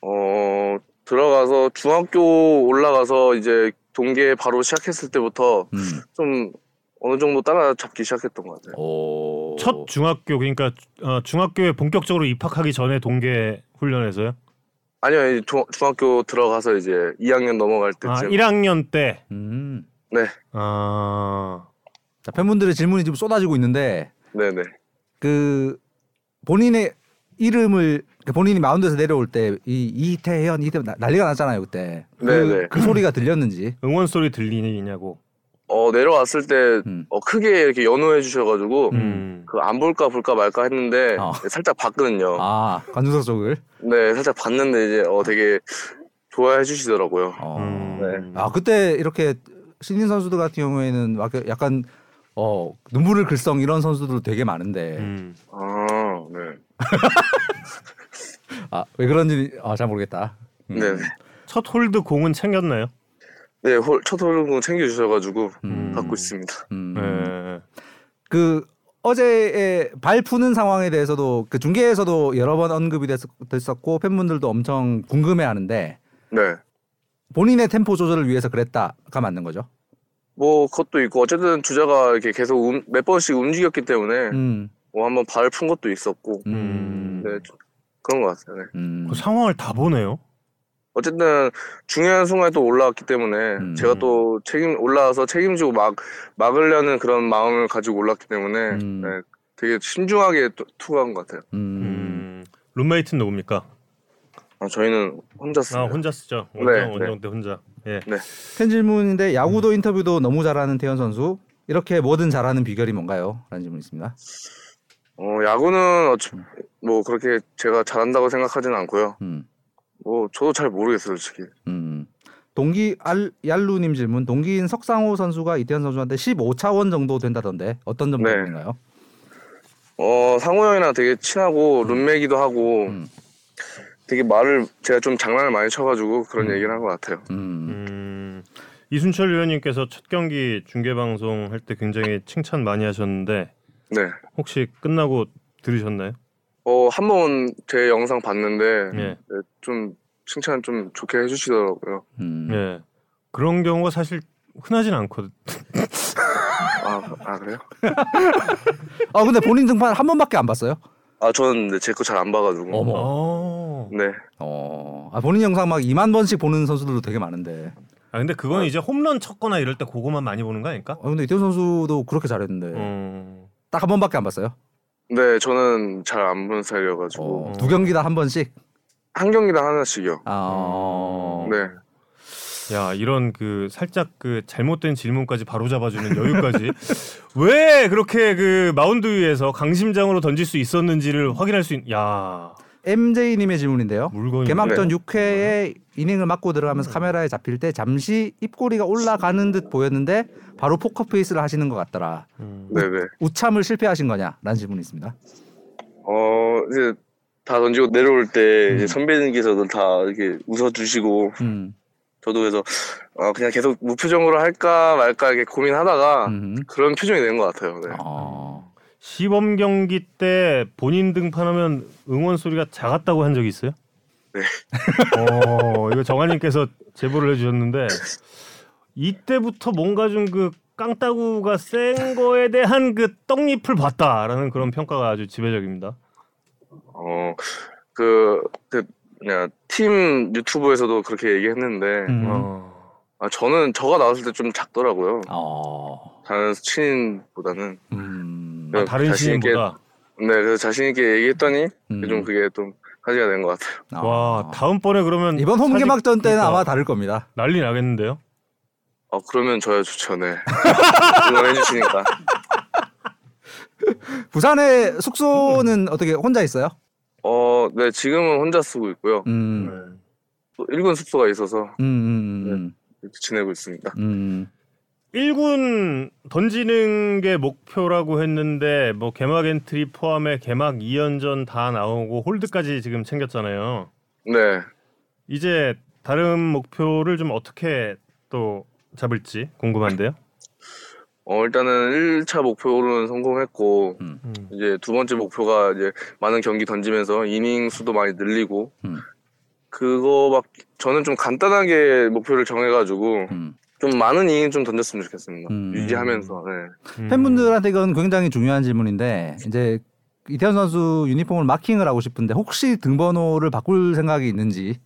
어 들어가서 중학교 올라가서 이제 동계 바로 시작했을 때부터 음. 좀 어느 정도 따라잡기 시작했던 것 같아요. 오. 첫 중학교 그러니까 어, 중학교에 본격적으로 입학하기 전에 동계 훈련에서요? 아니요, 이 중, 중학교 들어가서 이제 2학년 넘어갈 때쯤. 아 1학년 때. 음. 네, 아 자, 팬분들의 질문이 지금 쏟아지고 있는데 네, 네. 그 본인의 이름을 그 본인이 마운드에서 내려올 때 이 이태현 이태 난리가 났잖아요 그때. 그, 네네. 그 소리가 들렸는지. 응원 소리 들리냐고. 어 내려왔을 때 음. 어, 크게 이렇게 연호해 주셔가지고 음. 그안 볼까 볼까 말까 했는데 어. 살짝 봤거든요. 아 관중석 쪽을. 네, 살짝 봤는데 이제 어 되게 좋아해 주시더라고요. 어. 음. 네. 아 그때 이렇게 신인 선수들 같은 경우에는 막 약간 어 눈물을 글썽 이런 선수들 되게 많은데 음. 아, 네, 아 왜 그런지 아, 잘 모르겠다. 음. 네, 네. 첫 홀드 공은 챙겼나요? 네, 홀, 첫 홀공 챙겨 주셔 가지고 음. 받고 있습니다. 음. 네. 그 어제의 발 푸는 상황에 대해서도 그 중계에서도 여러 번 언급이 됐, 됐었고 팬분들도 엄청 궁금해하는데 네, 본인의 템포 조절을 위해서 그랬다가 맞는 거죠. 뭐 그것도 있고 어쨌든 주자가 이렇게 계속 움- 몇 번씩 움직였기 때문에 음. 뭐 한번 발을 푼 것도 있었고 음. 네, 좀 그런 것 같아요. 네. 음. 그 상황을 다 보네요. 어쨌든 중요한 순간에 또 올라왔기 때문에 음. 제가 또 책임 올라와서 책임지고 막 막으려는 그런 마음을 가지고 올랐기 때문에 음. 네, 되게 신중하게 또 투구한 것 같아요. 음. 음, 룸메이트는 누굽니까? 아, 저희는 혼자 쓰. 아 혼자 쓰죠. 네, 원정 네. 원정 때 혼자. 예. 팬 질문인데 야구도 음. 인터뷰도 너무 잘하는 태현 선수 이렇게 뭐든 잘하는 비결이 뭔가요? 라는 질문이 있습니다. 어, 야구는 어차 뭐 그렇게 제가 잘한다고 생각하지는 않고요. 음. 뭐 저도 잘 모르겠어요, 솔직히. 음. 동기 알 얄루님 질문. 동기인 석상호 선수가 이태현 선수한테 15차원 정도 된다던데 어떤 점 네. 때문인가요? 어, 상호 형이랑 되게 친하고 룸메기도 하고 음. 되게 말을 제가 좀 장난을 많이 쳐가지고 그런 음. 얘기를 한 것 같아요. 음. 음, 이순철 위원님께서 첫 경기 중계 방송 할 때 굉장히 칭찬 많이 하셨는데 네. 혹시 끝나고 들으셨나요? 어, 한 번 제 영상 봤는데 예. 네, 좀 칭찬 좀 좋게 해주시더라고요. 음. 예. 그런 경우가 사실 흔하진 않거든. 아, 아 그래요? 아 근데 본인 등판 한 번밖에 안 봤어요? 아, 저는 제 거 잘 안 봐가지고. 어머. 어. 네. 어. 아 본인 영상 막 2만 번씩 보는 선수들도 되게 많은데. 아 근데 그건 이제 홈런 쳤거나 이럴 때 그거만 많이 보는 거 아닐까? 아 근데 이태현 선수도 그렇게 잘했는데 음. 딱 한 번밖에 안 봤어요. 네, 저는 잘안 보는 스타일이어가지고 어, 두 경기 다 한 번씩. 한 경기당 하나씩이요. 아. 어. 네. 야 이런 그 살짝 그 잘못된 질문까지 바로 잡아주는 여유까지 왜 그렇게 그 마운드 위에서 강심장으로 던질 수 있었는지를 확인할 수 있. 야 MJ님의 질문인데요. 물건이 개막전 네. 6회에 이닝을 맞고 들어가면서 카메라에 잡힐 때 잠시 입꼬리가 올라가는 듯 보였는데 바로 포커 페이스를 하시는 것 같더라. 음. 네네. 우참을 실패하신 거냐? 라는 질문이 있습니다. 어, 이제 다 던지고 내려올 때 음. 이제 선배님께서도 다 이렇게 웃어주시고 음. 저도 그래서 어, 그냥 계속 무표정으로 할까 말까 이렇게 고민하다가 음. 그런 표정이 된 것 같아요. 네. 어. 시범 경기 때 본인 등판하면 응원 소리가 작았다고 한 적이 있어요? 네. 어 이거 정한님께서 제보를 해주셨는데 이때부터 뭔가 좀 그 깡따구가 센 거에 대한 그 떡잎을 봤다라는 그런 평가가 아주 지배적입니다. 어, 그, 그, 그냥 팀 유튜브에서도 그렇게 얘기했는데, 음. 어. 아, 저는 저가 나왔을 때 좀 작더라고요. 어. 다른 신인보다는. 음. 아, 다른 자신 있게- 시인보다 네, 그래서 자신 있게 얘기했더니, 음. 좀 그게 좀 화제가 된 것 같아요. 어. 와 다음번에 그러면 이번 홈 사직- 개막전 때는 그러니까 아마 다를 겁니다. 난리 나겠는데요? 어, 그러면 저야 좋죠, 네. 응원해 주시니까. 부산의 숙소는 어떻게 혼자 있어요? 어, 네, 지금은 혼자 쓰고 있고요. 음. 또 1군 숙소가 있어서 음. 음. 이렇게 지내고 있습니다. 음. 1군 던지는 게 목표라고 했는데 뭐 개막 엔트리 포함해 개막 2연전 다 나오고 홀드까지 지금 챙겼잖아요. 네. 이제 다른 목표를 좀 어떻게 또 잡을지 궁금한데요. 어, 일단은 1차 목표로는 성공했고, 음. 이제 두 번째 목표가 이제 많은 경기 던지면서 이닝 수도 많이 늘리고, 음. 그거밖, 저는 좀 간단하게 목표를 정해가지고, 음. 좀 많은 이닝 좀 던졌으면 좋겠습니다. 음. 유지하면서, 네. 음. 팬분들한테 이건 굉장히 중요한 질문인데 이제 이태현 선수 유니폼을 마킹을 하고 싶은데 혹시 등번호를 바꿀 생각이 있는지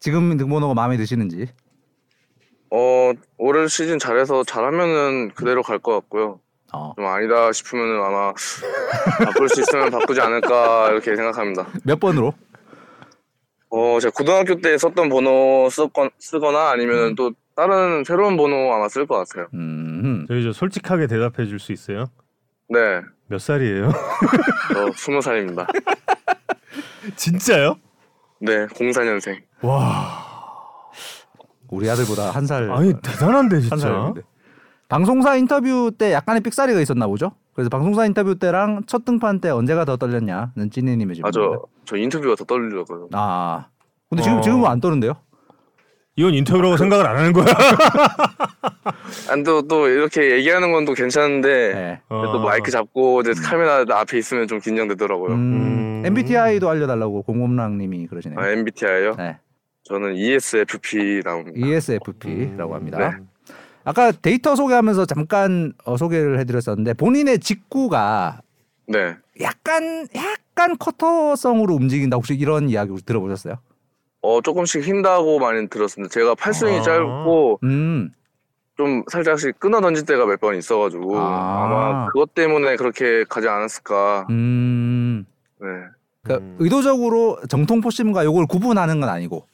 지금 등번호가 마음에 드시는지 어, 올해 시즌 잘해서 잘하면은 그대로 갈 것 같고요. 어. 좀 아니다 싶으면은 아마 바꿀 수 있으면 바꾸지 않을까 이렇게 생각합니다. 몇 번으로? 어, 제가 고등학교 때 썼던 번호 쓰건, 쓰거나 아니면은 또 다른 새로운 번호 아마 쓸 것 같아요. 음. 저희 저 솔직하게 대답해 줄 수 있어요? 네, 몇 살이에요? 저 스무 살입니다. 진짜요? 네, 04년생. 와, 우리 아들보다 한 살. 아니 대단한데 한 진짜. 살인데. 방송사 인터뷰 때 약간의 삑사리가 있었나 보죠? 그래서 방송사 인터뷰 때랑 첫 등판 때 언제가 더 떨렸냐는 찐이님의 질문. 아, 저, 저 인터뷰가 더 떨리더라고요. 아. 근데 지금 어. 지금은 안 떠는데요? 이건 인터뷰라고 생각을 안 하는 거야? 안, 또, 또 이렇게 얘기하는 건 또 괜찮은데, 네. 또 마이크 잡고 이제 카메라 앞에 있으면 좀 긴장되더라고요. 음, 음. MBTI도 알려달라고 공범랑님이 그러시네요. 아, MBTI요? 네. 저는 E ESFP라고 합니다. E ESFP라고 합니다. 네. 아까 데이터 소개하면서 잠깐 어, 소개를 해드렸었는데 본인의 직구가 네. 약간 약간 커터성으로 움직인다 혹시 이런 이야기 들어보셨어요? 어 조금씩 흰다고 많이 들었습니다. 제가 팔스윙이 아. 짧고 음. 좀 살짝씩 끊어 던질 때가 몇 번 있어가지고 아. 아. 마 그것 때문에 그렇게 가지 않았을까. 음. 네, 그러니까 음. 의도적으로 정통 포심과 요걸 구분하는 건 아니고.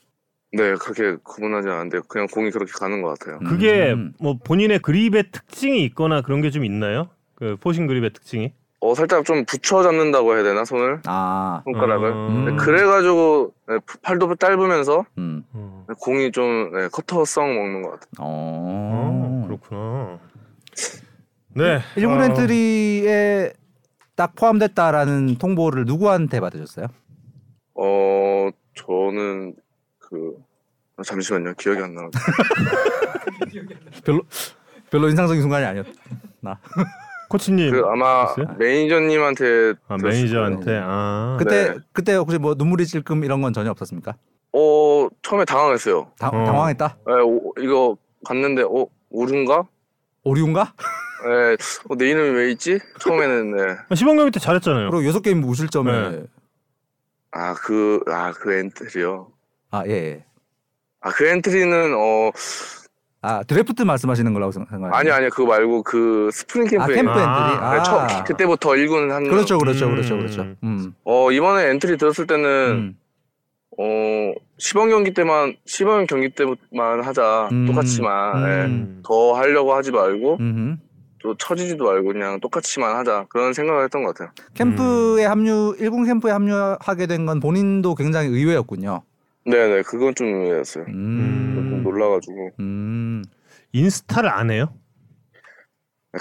네 그렇게 구분하지 않은데 그냥 공이 그렇게 가는 것 같아요. 그게 음. 뭐 본인의 그립의 특징이 있거나 그런 게 좀 있나요? 그 포신 그립의 특징이? 어 살짝 좀 붙여 잡는다고 해야 되나 손을 아. 손가락을. 음. 네, 그래가지고 네, 팔도 짧으면서 음. 음. 공이 좀 네, 커터성 먹는 것 같아요. 어. 어, 그렇구나. 네. 일본 어, 엔트리에 딱 포함됐다라는 통보를 누구한테 받으셨어요? 어 저는 그 아, 잠시만요 기억이 안 나요. 별로 별로 인상적인 순간이 아니었나? 코치님 그 아마 있어요? 매니저님한테 아, 들었을 매니저한테 거예요. 아. 그때 네. 그때 혹시 뭐 눈물이 찔끔 이런 건 전혀 없었습니까? 어 처음에 당황했어요. 당, 어. 당황했다. 에, 오, 이거 갔는데 어 오류인가? 오류인가? 에, 어, 내 이름이 왜 있지? 처음에는 네. 시범 경기 때 잘했잖아요. 그리고 여섯 게임 무실점에 네. 아그 아 그 엔트리요. 아 예. 아 그 엔트리는 어 아 드래프트 말씀하시는 걸로 생각해요. 아니 아니 그거 말고 그 스프링 캠프 아 캠프 아, 엔트리. 네, 아 처, 그때부터 1군 한 그렇죠 그렇죠 음. 그렇죠 그렇죠. 음. 어 이번에 엔트리 들었을 때는 음. 어 시범 경기 때만 시범 경기 때만 하자 음. 똑같이만 예. 음. 더 하려고 하지 말고 음. 또 처지지도 말고 그냥 똑같이만 하자 그런 생각을 했던 것 같아요. 캠프에 합류 일군 캠프에 합류하게 된 건 본인도 굉장히 의외였군요. 네네 그건 좀 의외였어요. 음. 좀 놀라가지고 음. 인스타를 안 해요?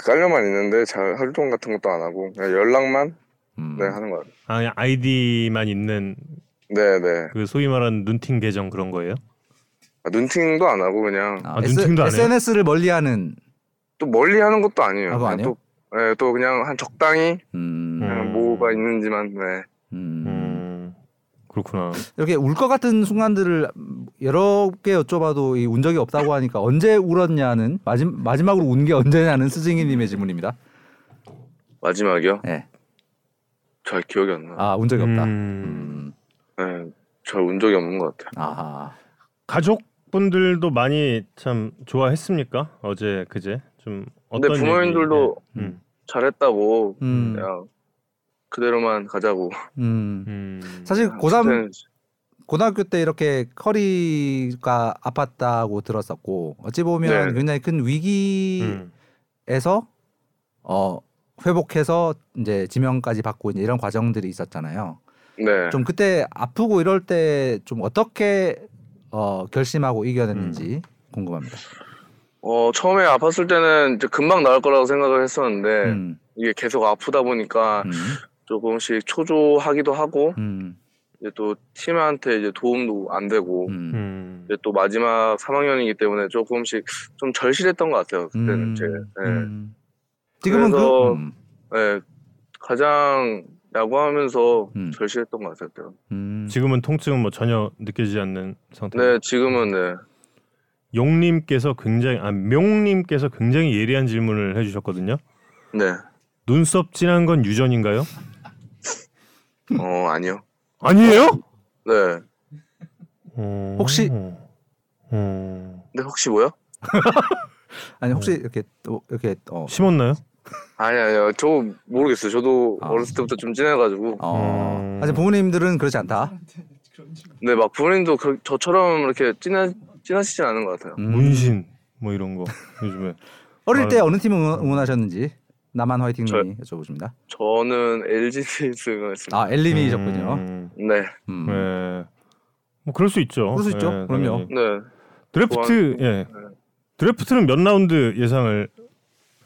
깔려만 있는데 잘 활동 같은 것도 안 하고 그냥 연락만 음. 네 하는 것 같아요. 아, 그냥 아이디만 있는 네네 그 소위 말하는 눈팅 계정 그런 거예요? 아, 눈팅도 안 하고 그냥 아, 아, 눈팅도 안 해요? SNS를 멀리하는. 또 멀리 하는 것도 아니에요. 아, 그냥 아니에요? 또, 네, 또 그냥 한 적당히 음. 그냥 음. 뭐가 있는지만 네. 음. 음. 그렇구나. 이렇게 울 것 같은 순간들을 여러 개 여쭤봐도 이 운 적이 없다고 하니까 언제 울었냐는 마지, 마지막으로 운 게 언제냐는 스승이님의 질문입니다. 마지막이요? 네. 잘 기억이 안 나. 아, 운 적이 없다. 음. 음. 네, 잘 운 적이 없는 것 같아요. 아하. 가족분들도 많이 참 좋아했습니까? 어제 그제 좀 근데 부모님들도 얘기? 음. 잘했다고 음. 그냥 그대로만 가자고. 음. 음. 사실 고3 그때는 고등학교 때 이렇게 커리가 아팠다고 들었었고 어찌 보면 네. 굉장히 큰 위기에서 음. 어 회복해서 이제 지명까지 받고 이제 이런 과정들이 있었잖아요. 네. 좀 그때 아프고 이럴 때 좀 어떻게 어 결심하고 이겨냈는지 궁금합니다. 어 처음에 아팠을 때는 이제 금방 나을 거라고 생각을 했었는데 음, 이게 계속 아프다 보니까 음, 조금씩 초조하기도 하고 음, 이제 또 팀한테 이제 도움도 안 되고 음, 음. 이제 또 마지막 3학년이기 때문에 조금씩 좀 절실했던 것 같아요. 그때는 음, 제 네. 음. 지금은 그래서- 그 음, 네. 가장 야구하면서 음. 절실했던 것 같아요. 그때는. 음. 지금은 통증은 뭐 전혀 느껴지지 않는 상태. 네, 지금은 네. 용님께서 굉장히 아 명님께서 굉장히 예리한 질문을 해주셨거든요. 네. 눈썹 진한 건 유전인가요? 어 아니요. 아니에요? 네. 어... 혹시- 어... 근데 혹시 뭐요? 아니 혹시 네. 이렇게 또 이렇게 어, 심었나요? 아니 아니요. 저 모르겠어요. 저도 아. 어렸을 때부터 좀 진해가지고. 어, 음. 아직 부모님들은 그렇지 않다. 네, 막 부모님도 그, 저처럼 이렇게 진하 진하시진 않은 것 같아요. 음. 문신 뭐 이런 거 요즘에 어릴 때 아. 어느 팀 응원, 응원하셨는지 나만 화이팅 님이 여쭤보십니다. 저는 LG 트윈스였습니다. 아 엘리미셨군요. 음, 음. 음. 네. 뭐 그럴 수 있죠. 그럴 수 있죠. 네, 그럼요. 당연히. 네. 드래프트 예. 드래프트는 몇 라운드 예상을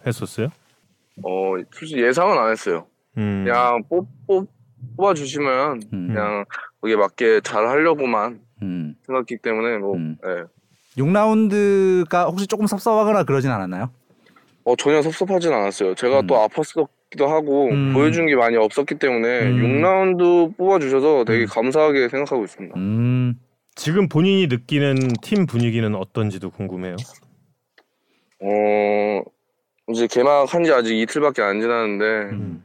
했었어요? 어, 솔직히 예상은 안 했어요. 음. 그냥 뽑, 뽑, 뽑아 주시면 음. 그냥 거기에 맞게 잘 하려고만 음. 생각했기 때문에 뭐, 음. 예. 6라운드가 혹시 조금 섭섭하거나 그러진 않았나요? 어, 전혀 섭섭하진 않았어요. 제가 음. 또 아팠었기도 하고 음. 보여준 게 많이 없었기 때문에 음. 6라운드 뽑아주셔서 되게 음. 감사하게 생각하고 있습니다. 음. 지금 본인이 느끼는 팀 분위기는 어떤지도 궁금해요. 어, 이제 개막한 지 아직 이틀밖에 안 지났는데 음.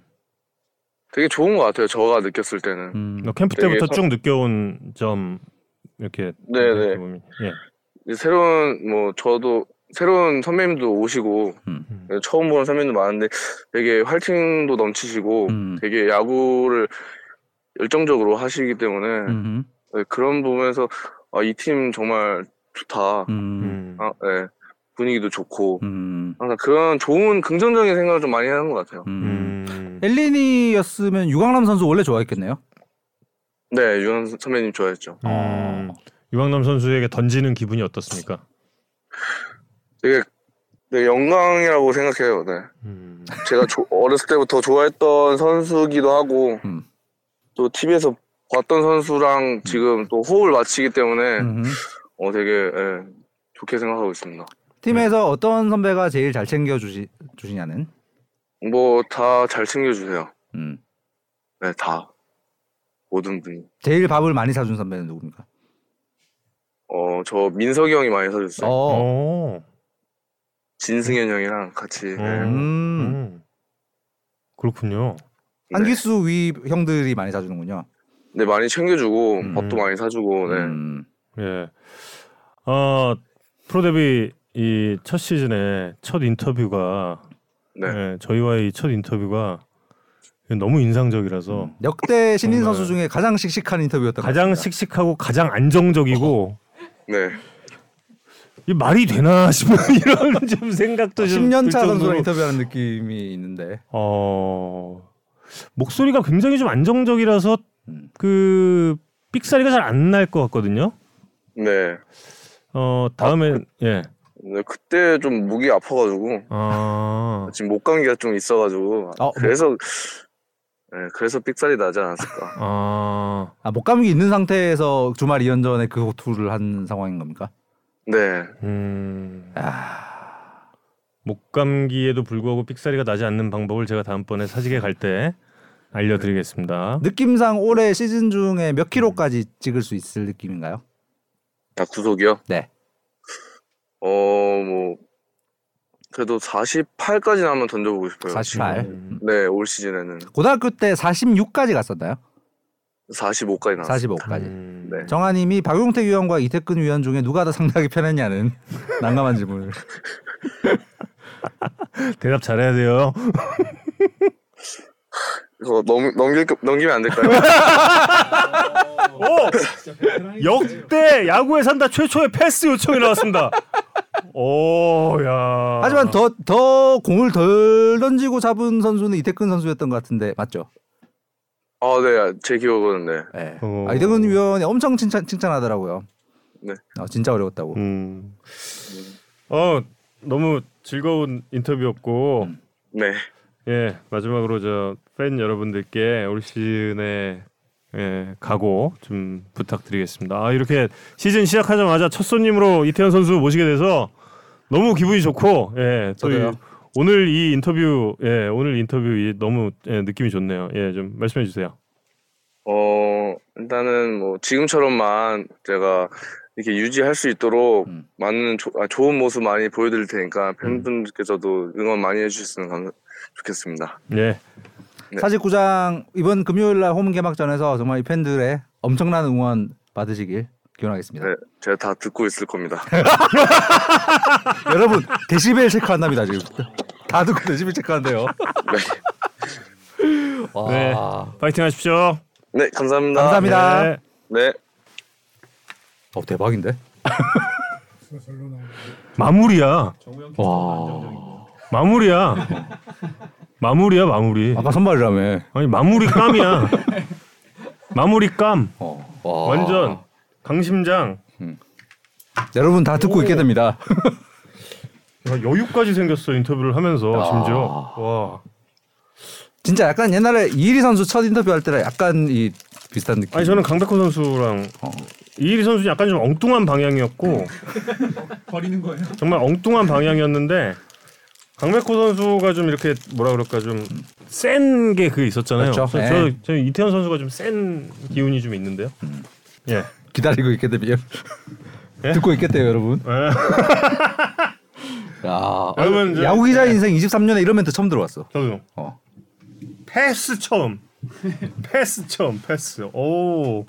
되게 좋은 것 같아요. 저가 느꼈을 때는. 음. 너 캠프 때부터 서- 쭉 느껴온 점 이렇게 네네. 보면. 예. 새로운 뭐 저도 새로운 선배님도 오시고 음. 네, 처음 보는 선배님도 많은데 되게 활팅도 넘치시고 음. 되게 야구를 열정적으로 하시기 때문에 음. 네, 그런 부분에서 아, 이 팀 정말 좋다. 음. 음. 아, 네. 분위기도 좋고 음. 항상 그런 좋은 긍정적인 생각을 좀 많이 하는 것 같아요. 음. 음. 엘리니였으면 유강남 선수 원래 좋아했겠네요. 네, 유현 선배님 좋아했죠. 음. 유강남 선수에게 던지는 기분이 어떻습니까? 되게, 되게 영광이라고 생각해요. 네. 음. 제가 조- 어렸을 때부터 좋아했던 선수기도 하고 음. 또 TV에서 봤던 선수랑 지금 또 호흡을 맞추기 때문에 음. 어 되게 예, 좋게 생각하고 있습니다. 팀에서 어떤 선배가 제일 잘 챙겨 주시 주시냐는. 뭐 다 잘 챙겨주세요. 음. 네, 다 모든 분이. 제일 밥을 많이 사준 선배는 누굽니까? 어 저 민석이 형이 많이 사줬어요. 어. 어. 진승현 형이랑 같이. 네. 음. 음. 그렇군요. 한기수 위 형들이 많이 사주는군요. 네 많이 챙겨주고 음. 밥도 많이 사주고. 네. 음. 예. 어 프로 데뷔 이 첫 시즌에 첫 인터뷰가 네. 예, 저희와의 첫 인터뷰가 너무 인상적이라서 역대 신인. 선수 중에 가장 씩씩한 인터뷰였던 것 가장 같습니다. 씩씩하고 가장 안정적이고 네. 이 말이 되나 싶은 이런 좀 생각도 좀 10년 들차 선수랑 인터뷰하는 느낌이 있는데. 어 목소리가 굉장히 좀 안정적이라서 음. 그 삑사리가 잘 안 날 것 같거든요. 네. 어 다음에 예. 네, 그때 좀 목이 아파 가지고 아 지금 목 감기가 좀 있어 가지고 어, 그래서 네, 그래서 삑살이 나지 않았을까. 아. 아, 목감기 있는 상태에서 주말 2연전에 그 호투를 한 상황인 겁니까? 네. 음. 아, 목감기에도 불구하고 삑사리가 나지 않는 방법을 제가 다음번에 사직에 갈 때 알려드리겠습니다. 느낌상 올해 시즌 중에 몇 킬로까지 찍을 수 있을 느낌인가요? 아 구속이요? 네. 어뭐 그래도 48까지는 한번 던져보고 싶어요. 48. 음. 네, 올 시즌에는 고등학교 때 46까지 갔었나요? 45까지 나왔어요. 45까지. 음. 네. 정한님이 박용택 위원과 이태근 위원 중에 누가 더 상대하기 편했냐는 난감한 질문을. 대답 잘해야 돼요. 이거 넘, 넘길, 거- 넘기면 안 될까요? 오! 역대 야구에 산다 최초의 패스 요청이 나왔습니다. 오, 야. 하지만 더 더 공을 덜 던지고 잡은 선수는 이태근 선수였던 것 같은데 맞죠? 아, 네, 제 기억은 네. 네. 어. 아, 이태근 위원이 엄청 칭찬 칭찬하더라고요. 네. 어, 진짜 어려웠다고. 음. 어, 너무 즐거운 인터뷰였고 네. 예, 마지막으로 저 팬 여러분들께 올 시즌에 예, 각오 좀 부탁드리겠습니다. 아, 이렇게 시즌 시작하자마자 첫 손님으로 이태현 선수 모시게 돼서 너무 기분이 좋고 예, 또. 오늘 이 인터뷰 예, 오늘 인터뷰 이 너무 예, 느낌이 좋네요. 예, 좀 말씀해 주세요. 어, 일단은 뭐 지금처럼만 제가 이렇게 유지할 수 있도록 음. 많은 조- 아, 좋은 모습 많이 보여드릴 테니까 팬분들께서도 응원 많이 해주셨으면 감, 좋겠습니다. 예. 네. 사직구장 이번 금요일 날 홈 개막전에서 정말 이 팬들의 엄청난 응원 받으시길 기원하겠습니다. 네, 제가 다 듣고 있을 겁니다. 여러분 데시벨 체크한답니다 지금. 다 듣고 데시벨 체크한대요. 와, 네. 파이팅 하십시오. 네, 감사합니다. 감사합니다. 네. 네. 어 대박인데? 마무리야. 와. 마무리야. 마무리야, 마무리. 아까 선발이라며. 아니, 마무리 깜이야. 마무리 깜. 어. 와. 완전 강심장. 여러분 다 듣고 있게 됩니다. 야, 여유까지 생겼어 인터뷰를 하면서 야. 심지어. 와. 진짜 약간 옛날에 이일이 선수 첫 인터뷰 할 때랑 약간 이 비슷한 느낌. 아니 저는 강백호 선수랑 어. 이일이 선수 약간 좀 엉뚱한 방향이었고 버리는 거예요. 정말 엉뚱한 방향이었는데 강백호 선수가 좀 이렇게 뭐라 그럴까 좀 센 게 그 있었잖아요. 그렇죠. 저, 네. 저, 저 이태현 선수가 좀 센 기운이 좀 있는데요. 예. 기다리고 되면 예? 듣고 있겠대요, 여러분. 예. 야, 여러분, 저- 야구 기자 인생 23년에 이런 멘트 처음 들어봤어. 저도 어. 패스 처음. 패스 처음 패스. 오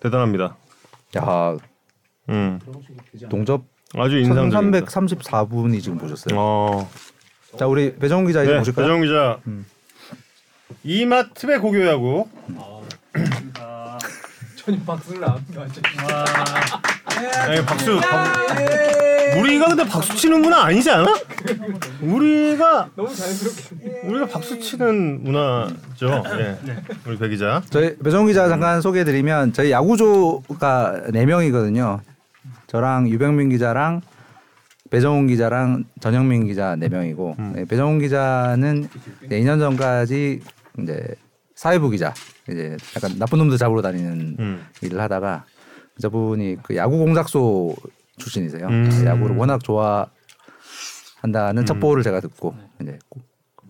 대단합니다. 야 음. 동접 아주 인상적입니다. 1334분이 지금 보셨어요. 어. 자 우리 배정훈 기자 이제 네, 보실까요? 배정 기자. 이마트의 고교야구. 전혀 박수를 안 완전. 네, 박수. 박- 우리가 근데 박수 치는 문화 아니지 않아? 우리가 너무 자연스럽게. 우리가 박수 치는 문화죠. 예. 우리 배 기자. 저희 배정훈 기자 잠깐 소개해드리면 저희 야구조가 네 명이거든요. 저랑 유병민 기자랑 배정훈 기자랑 전영민 기자 네 명이고 네, 배정훈 기자는 네, 2년 전까지 이제 사회부 기자 이제 약간 나쁜 놈들 잡으러 다니는 음. 일을 하다가 저분이 그 야구 공작소 출신이세요. 음. 야구를 워낙 좋아한다는 첩보를 제가 듣고 이제 꼬-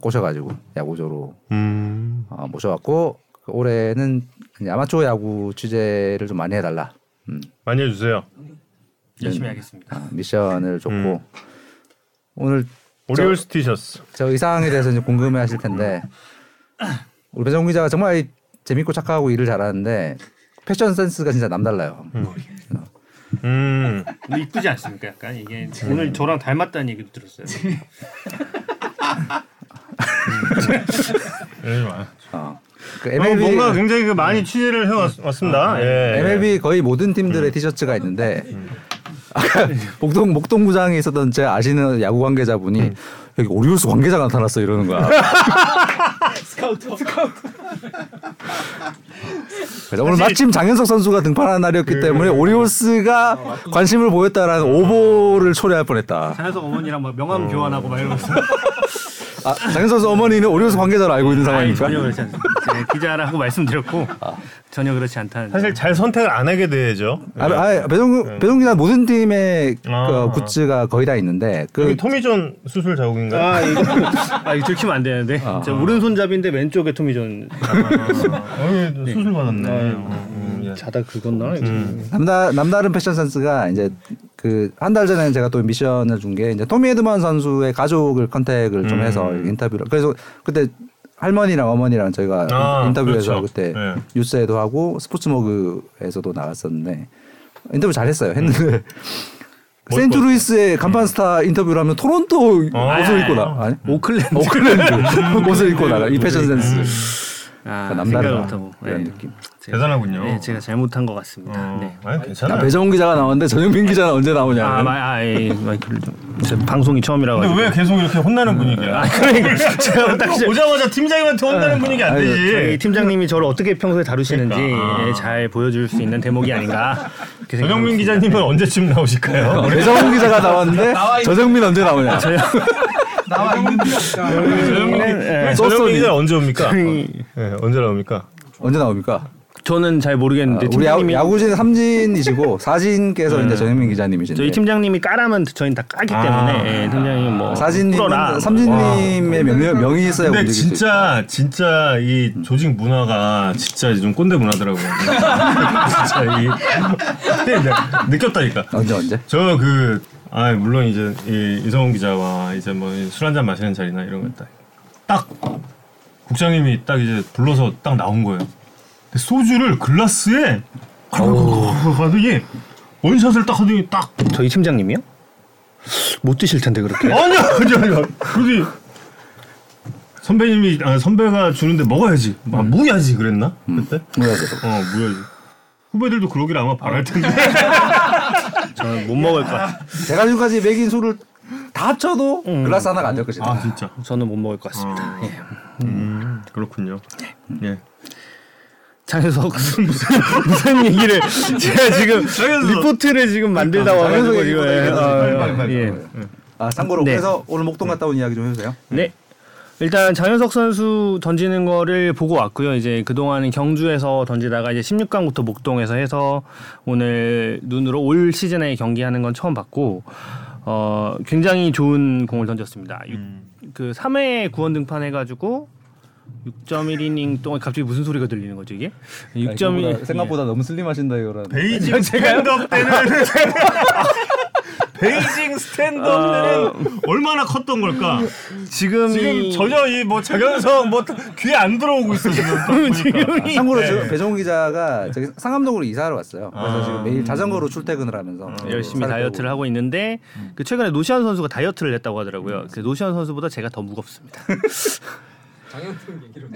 꼬셔가지고 야구조로 음. 어, 모셔왔고 그 올해는 이제 아마추어 야구 취재를 좀 많이 해달라 음, 많이 해주세요. 열심히 하겠습니다. 어, 미션을 줬고 음. 오늘 오리올스 티셔츠. 저 의상에 대해서 이제 궁금해하실 텐데 우리 배정 기자가 정말 재밌고 착하고 일을 잘하는데 패션 센스가 진짜 남달라요. 음. 근데 이쁘지 않습니까? 약간 이게 오늘 저랑 닮았다는 얘기도 들었어요. 이러지 마. 어. 그 어, MLB 뭔가 굉장히 그 많이 취재를 해왔습니다. 예. MLB 거의 모든 팀들의 티셔츠가 있는데 아까 목동 목동구장에 있었던 제 아시는 야구 관계자분이 여기 오리올스 관계자 나타났어 이러는 거야. 스카우터. 스카우터. 그래서 오늘 마침 장현석 선수가 등판하는 날이었기 때문에 오리올스가 관심을 보였다라는 오보를 초래할 뻔했다. 장현석 어머니랑 막 명함 교환하고 막 이러면서 아, 장현석 선수 어머니는 오리올스 관계자로 알고 있는 상황입니까? 전혀 그렇지 않습니다. 제가 기자라고 말씀드렸고 전혀 그렇지 않다는. 사실 잘 선택을 안 하게 되죠. 아, 아 배동 배동 기자 모든 팀의 아. 그 goods가 거의 다 있는데 그 토미존 수술 자국인가요? 아 이거 아 이거 들키면 안 되는데 아. 제 오른손잡이인데 왼쪽에 토미존 어, 수술 받았네. 음, 예. 자다 긁었나? 음. 남다 남다른 패션 센스가 이제 그 한 달 전에 제가 또 미션을 준 게 이제 토미 에드먼 선수의 가족을 contact을 좀 음. 해서 인터뷰를 그래서 그때 할머니랑 어머니랑 저희가 아, 인터뷰에서 그렇죠. 그때 네. 뉴스에도 하고 스포츠머그에서도 나갔었는데 인터뷰 잘했어요. 했는데 음. 뭘 센트루이스의 간판 스타 인터뷰를 하면 토론토 아, 옷을 입고 아, 나 아니 오클랜드. 오클랜드 옷을 입고 나가 이 패션 센스 아, 남다르다 못하고. 이런 네. 느낌. 제가- 대단하군요. 네, 제가 잘못한 것 같습니다. 어, 네. 아니 야, 괜찮아. 배정훈 기자가 나왔는데 전영민 기자는 언제 나오냐? 아, 마, 아, 예. 제 방송이 처음이라 근데 가지고. 왜 계속 이렇게 혼나는 분위기야? 아, 그러니까 제가 딱 오자마자 팀장님한테 혼나는 분위기 안 되지. 저희 팀장님이 저를 어떻게 평소에 다루시는지 그러니까. 예, 잘 보여줄 수 있는 대목이 아닌가. 전영민 기자님은 언제쯤 나오실까요? 배정훈 기자가 나왔는데 전영민 언제 나오냐? 나와 있는 데 없다. 전영민, 예. 전영민 기자 언제 옵니까? 네, 언제 나옵니까? 언제 나옵니까? 저는 잘 모르겠는데 우리 야구, 팀장님이 야구진 삼진이시고 사진께서 이제 전영민 기자님이신데 저희 팀장님이 까라면 저희는 다 까기 아. 때문에 예, 팀장님 뭐. 사진님은 삼진님의 명이, 명이 있어야 근데. 진짜 진짜 이 조직 문화가 진짜 좀 꼰대 문화더라고요. 진짜 이 근데 내가 느꼈다니까. 언제 언제? 저 그 아 물론 이제 이 이성훈 기자와 이제 뭐 술 한잔 마시는 자리나 이런 거딱 딱 국장님이 딱 이제 불러서 딱 나온 거예요. 소주를 글라스에 하더니 원샷을 딱 하더니 딱 저희 팀장님이요? 못 드실 텐데 그렇게. 아니야 아니야 아니야 그러더니 선배님이 아, 선배가 주는데 먹어야지. 아, 무야지 그랬나? 그때? 뭐야죠? 어 무야지. 후배들도 그러길 아마 바랄 텐데 저는 못 먹을 것 같아요. 제가 지금까지 먹인 술을 다 합쳐도 글라스 하나가 안될 것이다. 아 진짜 저는 못 먹을 것 같습니다. 예. 음 그렇군요 예 장현석 무슨 무슨 얘기를 제가 지금 장현석. 리포트를 지금 만들다 와가지고 장현석 이거 예. 아, 빨리, 빨리, 예. 아 참고로 네. 그래서 오늘 목동 갔다 온 이야기 좀 해주세요. 네. 일단 장현석 선수 던지는 거를 보고 왔고요. 이제 그동안은 경주에서 던지다가 이제 16강부터 목동에서 해서 오늘 눈으로 올 시즌에 경기하는 건 처음 봤고 어 굉장히 좋은 공을 던졌습니다. 육- 그 3회 구원 등판 해 가지고 6.1이닝 동안 갑자기 무슨 소리가 들리는 거죠, 이게? 6.1 생각보다 너무 슬림하신다 이거는. 베이징 스탠드업 때는 베이징 스탠드업들은 얼마나 컸던 걸까? 지금 지금 이- 전혀 이뭐 장현성 뭐 귀에 안 들어오고 있어 지금. 딱 보니까. 아, 참고로 네. 저 배정우 기자가 저기 상암동으로 이사를 왔어요. 그래서 아. 지금 매일 자전거로 출퇴근을 하면서 열심히 살을 다이어트를. 하고 있는데 그 최근에 노시안 선수가 다이어트를 했다고 하더라고요. 그 노시안 선수보다 제가 더 무겁습니다. 장현승 얘기로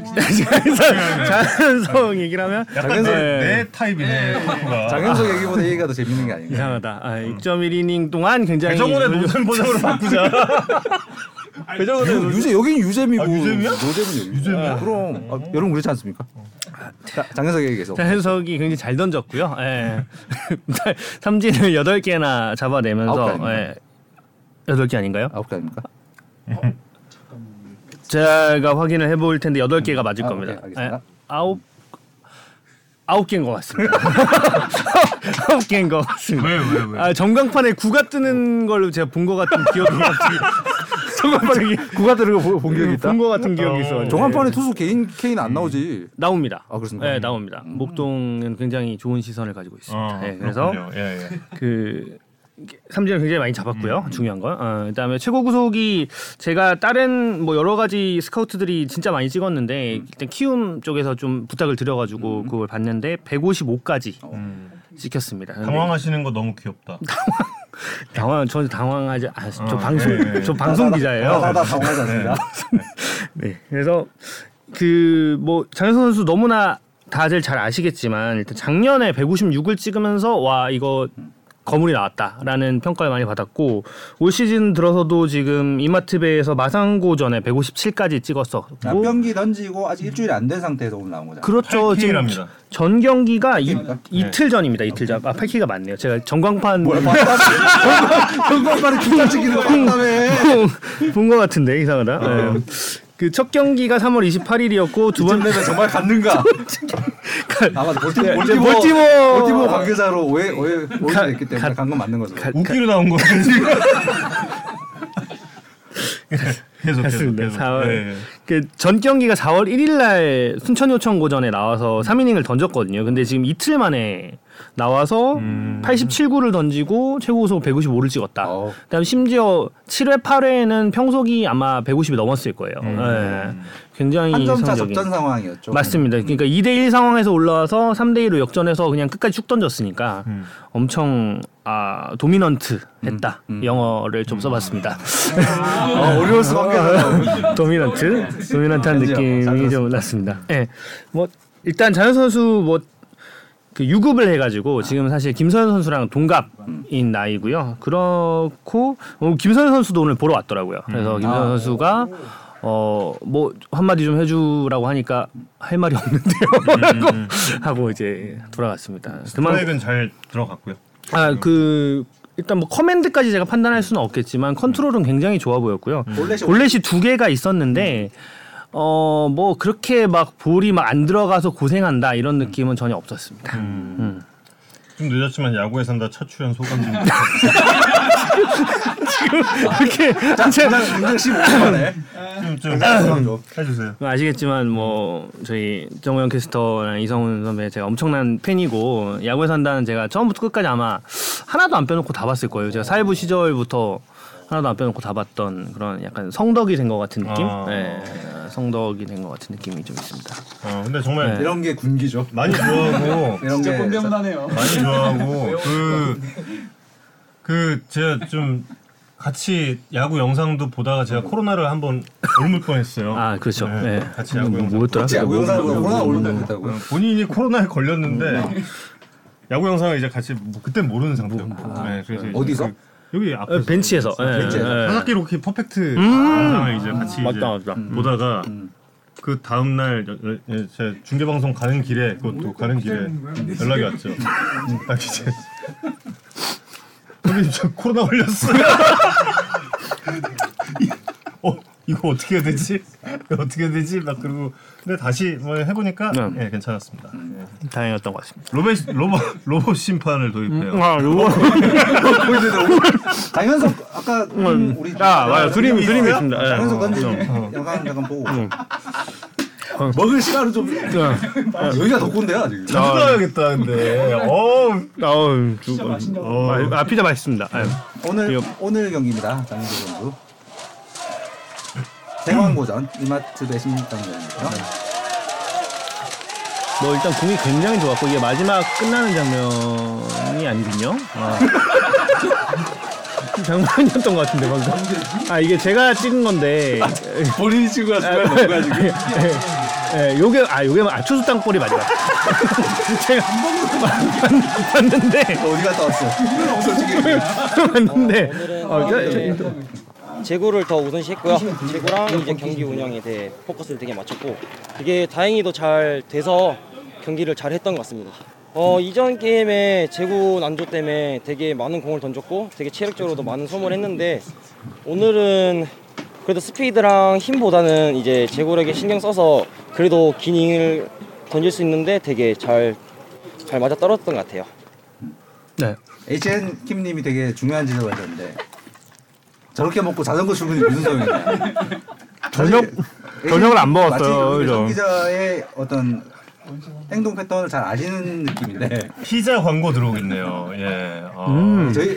자연성 얘기를 하면 약간 내, 네. 내 타입이네. 장현석 얘기보다 얘기가 더 재밌는 게 아닌가. 이상하다. 아, 6.1이닝 동안 굉장히 배정훈의 노잼 버전으로 바꾸자. 배정훈의 유- 유재 여긴 유잼이고 아, 유잼이야? 노잼은 유잼이야. 그럼 아, 여러분 그렇지 않습니까? 자, 장현석 얘기 계속. 자연석이 굉장히 잘 던졌고요. 예. 삼진을 8개나 잡아내면서 아홉 개 아닌가요? 예. 8개 아닌가요? 아홉 개 아닙니까? 제가 확인을 해볼 텐데 8개가 맞을 아, 겁니다. 오케이, 알겠습니다. 예. 아홉 아홉 개인 것 같습니다. 아홉 개인 것 같습니다. 왜, 왜, 왜? 아, 전광판에 구가 뜨는 걸로 제가 본 것 같은 기억이 갑자기 전광판에 구가 들은 거본 기억이 있다. 본것 같은 기억이 있어. 종합판에 투수 개인 케인 안 나오지. 나옵니다. 아, 그렇습니까? 네, 나옵니다. 목동은 굉장히 좋은 시선을 가지고 있습니다. 어, 네, 그래서. 예, 예. 그 삼진을 굉장히 많이 잡았고요. 중요한 건. 어, 그다음에 최고 구속이 제가 다른 뭐 여러 가지 스카우트들이 진짜 많이 찍었는데 일단 키움 쪽에서 좀 부탁을 드려가지고 그걸 봤는데 155까지 음. 찍혔습니다. 당황하시는 거 너무 귀엽다. 당황 저는 당황하지 아, 저 어, 방송 예, 예. 저 방송 기자예요. 나, 나 당황하지 않습니다. 네. 그래서 그 뭐 장현선 선수 너무나 다들 잘 아시겠지만 일단 작년에 156을 찍으면서 와 이거 거물이 나왔다라는 평가를 많이 받았고 올 시즌 들어서도 지금 이마트배에서 마상고전에 157까지 찍었었고 몇 경기 던지고 아직 일주일이 안된 상태에서 오늘 나온 거잖아. 그렇죠. 지금. 전 경기가 이? 이틀 전입니다. 이틀 전. 아, 8키가 맞네요. 제가 전광판 정관판에 기타 찍기는 거 같다며. 본것 같은데 이상하다. 네. 그 첫 경기가 3월 28일이었고 두 번째 되면 정말 갔는가? 아마 볼티모 볼티모 볼티모- 볼티모 관계자로 오해 오해 오해 가- 됐기 때문에 간 건 맞는 거죠. 가- 웃기로 나온 거예요. 계속. 계속. 4월. 예, 예. 그전 경기가 4월 1일 날 순천 요청고전에 나와서 3이닝을 던졌거든요. 근데 지금 이틀 만에 나와서 음. 87구를 던지고 최고 구속 155를 찍었다. 어. 그다음 심지어 7회 8회에는 평속이 아마 150이 넘었을 거예요. 예. 굉장히 한 점차. 접전 상황이었죠. 맞습니다. 그러니까 2대 1 상황에서 올라와서 3대 1로 역전해서 그냥 끝까지 쭉 던졌으니까 음. 엄청 아 도미넌트 했다. 음. 영어를 좀 써봤습니다. 어, 오리올스 관계자. 도미넌트, 도미넌트한 느낌이 잘좀 났습니다. 예, 뭐 일단 자연 선수 뭐. 그 유급을 해가지고 지금 사실 김서현 선수랑 동갑인 나이고요. 그렇고 어, 김서현 선수도 오늘 보러 왔더라고요. 그래서 김서현 아. 선수가 어 뭐 한마디 좀 해주라고 하니까 할 말이 없는데요라고 하고 이제 돌아갔습니다. 그만 스트라이크는 잘 들어갔고요. 아그 일단 뭐 커맨드까지 제가 판단할 수는 없겠지만 컨트롤은 굉장히 좋아 보였고요. 볼넷이 볼넷이 두 개가 있었는데 어 뭐 그렇게 막 볼이 막 안 들어가서 고생한다 이런 느낌은 전혀 없었습니다. 음. 좀 늦었지만 야구에 산다 첫 출연 소감 좀. 그렇게 그냥 굉장히 15분만에 좀, 좀 해주세요. 아시겠지만 뭐 저희 정우영 캐스터랑 이성훈 선배 제가 엄청난 팬이고 야구에 산다는 제가 처음부터 끝까지 아마 하나도 안 빼놓고 다 봤을 거예요. 제가 사회부 시절부터 하나도 안 빼놓고 다 봤던 그런 약간 성덕이 된 것 같은 느낌. 아. 네, 성덕이 된 것 같은 느낌이 좀 있습니다. 어, 근데 정말 네. 이런 게 군기죠. 많이 좋아하고 이런 진짜 게 꼰대문하네요. 많이 좋아하고 그, 그 제가 좀 같이 야구 영상도 보다가 제가 코로나를 한번 옮을 뻔했어요. 아 그렇죠. 네, 네. 같이 야구 영상. 뭐였더라? 야구 영상으로 코로나 됐다고요. 어, 본인이 코로나에 걸렸는데 야구 영상을 이제 같이 뭐 그때 모르는 상태였고. 네, 그래서 어디서? 그 여기 앞에서 어, 벤치에서. 예, 벤치에서. 예. 사사키 로키 퍼펙트 영상을 이제 같이 맞다, 이제 맞다. 보다가 그 다음 날제 중계 방송 가는 길에 그것도 가는 길에 연락이 왔죠. 딱 이제 형님 저 코로나 걸렸어요. 어 이거 어떻게 해야 되지? 어떻게 해야 되지? 막 그리고 근데 다시 뭐 해보니까 네. 예 괜찮았습니다. 예. 다행이었던 것 같습니다. 로봇 로봇 로봇 심판을 도입해요. 아, 요거. 장현석 아까 우리 아, 맞아. 그림이 그림이 있습니다. 예. 장현석 던진 어. 영상 잠깐 보고 먹을 시간은 좀 여기가 덕군데요 지금. 자주 가야겠다 근데. 어. 어우, 주, 어, 아 피자 맛있습니다. 오늘 이거- 오늘 경기입니다. 장민규 선수. 대광고전 이마트 대 16강전이고요. 뭐 일단 공이 굉장히 좋았고 이게 마지막 끝나는 장면이 아니군요. 아. 장면이었던 것 같은데 방금. 아 이게 제가 찍은 건데. 본인이 친구가 중간에 넣은 거야 지금. 예, 요게 아 요게 아 투수 땅볼이 마지막. 제가 봤- 봤는데 어디 갔다 왔어? 솔직히. 봤는데 어, 저- 저- 재구를 더 우선시했고요. 재구랑 이제 경기 운영에 대해 포커스를 되게 맞췄고 이게 다행히도 잘 돼서 경기를 잘 했던 것 같습니다. 어, 이전 게임에 재구 난조 때문에 되게 많은 공을 던졌고 되게 체력적으로도 많은 소모를 했는데 오늘은 그래도 스피드랑 힘보다는 이제 재구력에 신경 써서 그래도 긴 이닝을 던질 수 있는데 되게 잘, 잘 맞아 떨어졌던 것 같아요. 네. HN 킴님이 되게 중요한 지적을 하셨는데 저렇게 먹고 자전거 출근이 무슨 소용이냐. 저녁 저녁을 안 먹었어요. 그죠? 기자의 어떤 행동 패턴을 잘 아시는 느낌인데 피자 광고 들어오겠네요. 예. 아. 음. 저희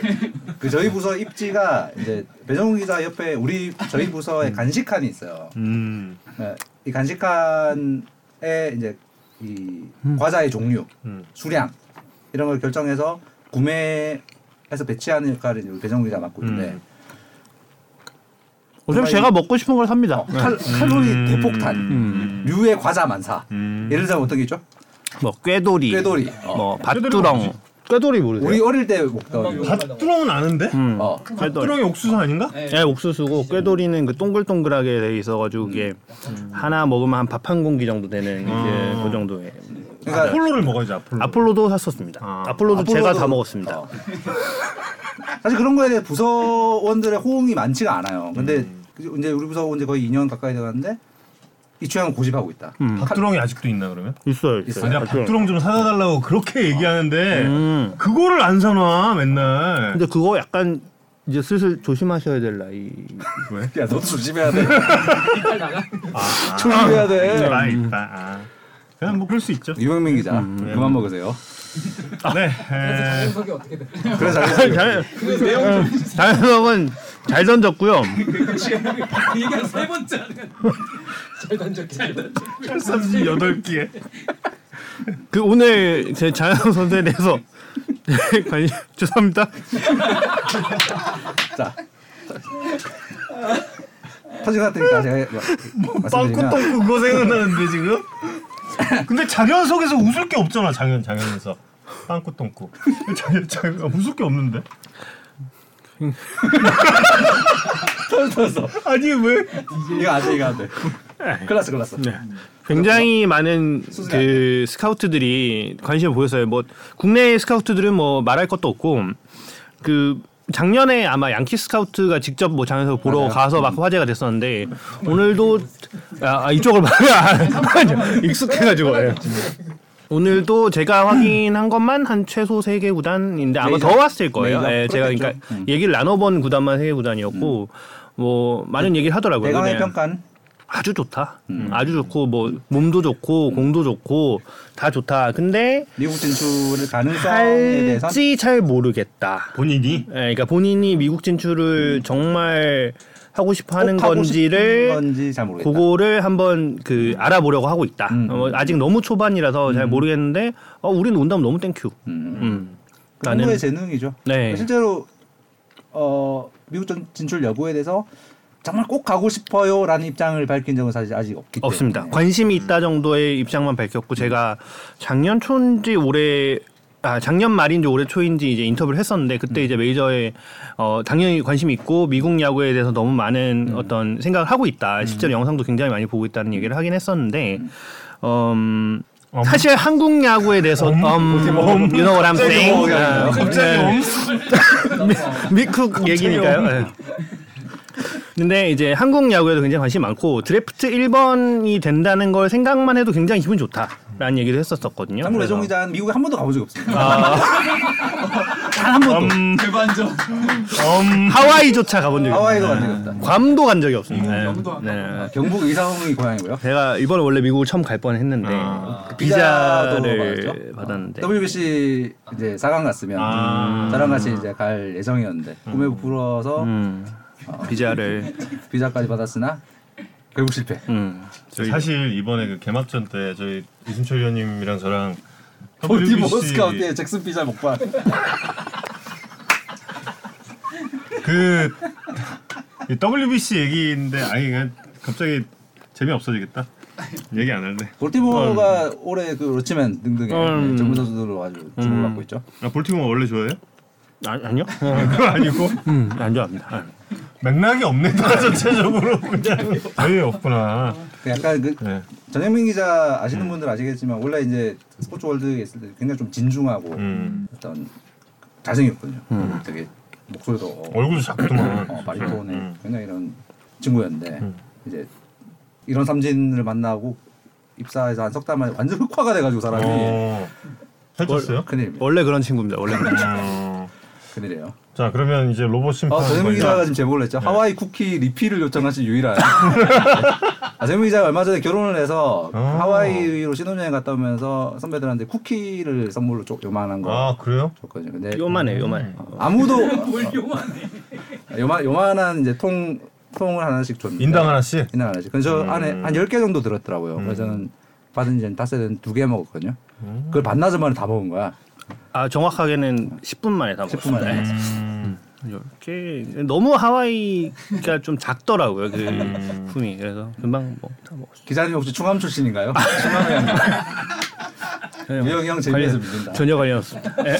그 저희 부서 입지가 이제 배정훈 기자 옆에 우리 저희 부서에 간식칸이 있어요. 음. 네, 이 간식칸에 이제 이 과자의 종류, 음. 수량 이런 걸 결정해서 구매해서 배치하는 역할을 배정훈 기자 맡고 있는데 음. 어차피 제가 먹고 싶은 걸 삽니다. 칼, 칼로리 대폭탄, 음. 류의 과자 만사. 음. 예를 들자면 어떤 게 있죠? 뭐 꾀돌이, 꾀돌이. 어. 뭐 밭두렁. 꾀돌이 모르세요? 우리 어릴 때 먹던 밭두렁은 아는데? 음. 어. 밭두렁이 옥수수 아닌가? 네, 옥수수고 꾀돌이는 그 동글동글하게 돼 있어가지고 이게 하나 먹으면 한 밥 한 공기 정도 되는 이제 음. 그 정도의. 그러니까 아폴로를 먹어야지 아폴로. 아폴로 도 샀었습니다. 아. 아폴로도 제가 아폴로도- 다 먹었습니다. 어. 사실 그런 거에 대해 부서원들의 호응이 많지가 않아요. 근데 음. 그 이제 우리 부서 이제 거의 2년 가까이 돼가는데 이 취향을 고집하고 있다. 음. 밭두렁이 아직도 있나 그러면? 있어요, 있어요. 아니야 밭두렁 좀 사다 달라고 그렇게 얘기하는데 음. 그거를 안 사놔 맨날. 근데 그거 약간 이제 슬슬 조심하셔야 될 나이. 왜? 야 너도 조심해야 돼. 이빨 나가. 아, 조심해야 돼. 있다 있다. 아. 그냥 뭐 그럴 수 있죠. 유명민 기자 음. 그만 먹으세요. 네. 그래서 에, 장현석이 어떻게 돼? 그래서. 잘, 그 자연석은 잘 던졌고요. 얘기한 세 번째는 잘 던졌게. 38개. 그 오늘 제 자연석 선수에 대해서 관심 죄송합니다. 자 터진 것 같으니까 제가 뭐- 말씀드리면 빵꾸똥꾸 그거 생각나는데 지금? 근데 장현석에서 웃을 게 없잖아 장현 장현에서 빵꾸똥꾸 장현 장현 아, 웃을 게 없는데 터졌어. 아니 왜 이거 안 돼, 이거 안 돼. 클났어, 클났어. 네. 굉장히 많은 그 스카우트들이 관심을 보였어요. 뭐 국내 스카우트들은 뭐 말할 것도 없고 그 작년에 아마 양키 스카우트가 직접 뭐 장에서 보러 맞아요. 가서 막 화제가 됐었는데 오늘도 아, 아, 이쪽을 봐야 익숙해가지고 예. 오늘도 제가 확인한 것만 한 최소 세 개 구단인데 아마 더. 왔을 거예요. 메이저. 예, 제가 그러니까. 음. 얘기를 나눠본 구단만 세 개 구단이었고 뭐 많은 얘기를 하더라고요. 대강의. 평가는 아주 좋다. 아주 좋고 뭐 몸도 좋고 공도 좋고 다 좋다. 근데 미국 진출을 가능성에 대해서 할지 잘 모르겠다. 본인이 예, 그러니까 본인이 미국 진출을 정말 하고 싶어 하는 건지를 건지. 그거를 한번 그 알아보려고 하고 있다. 음. 어, 아직 너무 초반이라서 잘 모르겠는데 어, 우리는 온다면 너무 thank you. 음. 음. 그 정도의 재능이죠. 네. 실제로 어, 미국 전- 진출 여부에 대해서 정말 꼭 가고 싶어요라는 입장을 밝힌 적은 사실 아직 없기 때문에. 없습니다. 관심이 있다 정도의 입장만 밝혔고 제가 작년 초인지 올해 아 작년 말인지 올해 초인지 이제 인터뷰를 했었는데 그때 이제 메이저에 어 당연히 관심이 있고 미국 야구에 대해서 너무 많은 어떤 생각을 하고 있다. 실제로 영상도 굉장히 많이 보고 있다는 얘기를 하긴 했었는데 음. 사실 한국 야구에 대해서 음, you know what I'm saying? 아, 네. 미국 얘기니까요. 네. 근데 이제 한국 야구에도 굉장히 관심이 많고 드래프트 1번이 된다는 걸 생각만 해도 굉장히 기분 좋다. 라는 얘기도 했었었거든요. 참고로 그래서 기자는 미국에 한 번도 가본 적이 없습니다. 아, 단한 번도. 음, 대반전. 음, 하와이조차 가본 적이 하와이도 없어요. 간 적이 없다. 괌도 간 적이 없습니다. 네. 괌도 안 네. 경북 의성이 고향이고요. 제가 이번에 원래 미국을 처음 갈 뻔했는데 아. 그 비자를? 받았는데 WBC 이제 4강 갔으면 아. 저랑 같이 이제 갈 예정이었는데 꿈에 부풀어서 음, 비자를 비자까지 받았으나 결국 실패. 음, 저희 사실 이번에 그 개막전 때 저희 이순철 위원님이랑 저랑 볼티모 WBC 스카우트의 잭슨 피자 먹방. 그이 WBC 얘기인데 아니 그냥 갑자기 재미 없어지겠다. 얘기 안 할래. 볼티모어가 올해 그 로치맨 등등의 음. 젊은 선수들로 아주 주목을 받고 있죠. 아, 볼티모어 원래 좋아해요? 아, 아니요? 그거 아니고 음, 안 좋아합니다. 아. 맥락이 없네 다 전체적으로 그냥 아예 없구나. 그 약간 그 네. 전현민 기자 아시는 분들 아시겠지만 원래 이제 스포츠 월드에 있을 때 굉장히 좀 진중하고 음. 어떤 잘생겼거든요. 되게 목소리도 얼굴도 작더만. 어, 바리톤의 음. 굉장히 이런 친구였는데 음. 이제 이런 삼진을 만나고 입사해서 한 석 달 만에 완전 흑화가 돼가지고 사람이 어. 큰일입니다. 원래 그런 친구입니다. 원래 그런 친구. 어. 큰일이에요. 자 그러면 이제 로봇 심판 아, 관련- 기자가 지금 제보를 했죠. 하와이 쿠키 리필을 요청하신 유일한. 아, 전현민 기자가 얼마 전에 결혼을 해서 아. 하와이로 신혼여행 갔다 오면서 선배들한테 쿠키를 선물로 쪽 요만한 거 아 그래요? 줬거든요. 근데 요만해, 요만해. 아무도 뭘 요만해. 요만 요만한 이제 통 통을 하나씩 줬는데 인당 하나씩. 인당 하나씩. 그래서 저 음. 안에 한 10개 정도 들었더라고요. 그래서 저는 받은 지는 땄을 때두 개 먹었거든요. 그걸 반나절 만에 다 먹은 거야. 아 정확하게는 10분 만에 다 10분 만에. 음. 이렇게 너무 하와이가 좀 작더라고요 그 품이 그래서 금방 뭐 다 먹었어요. 기자님 혹시 충암 출신인가요? 충암이 그냥 유영이 형 재미에서 믿는다. 전혀 관련 없습니다. 예.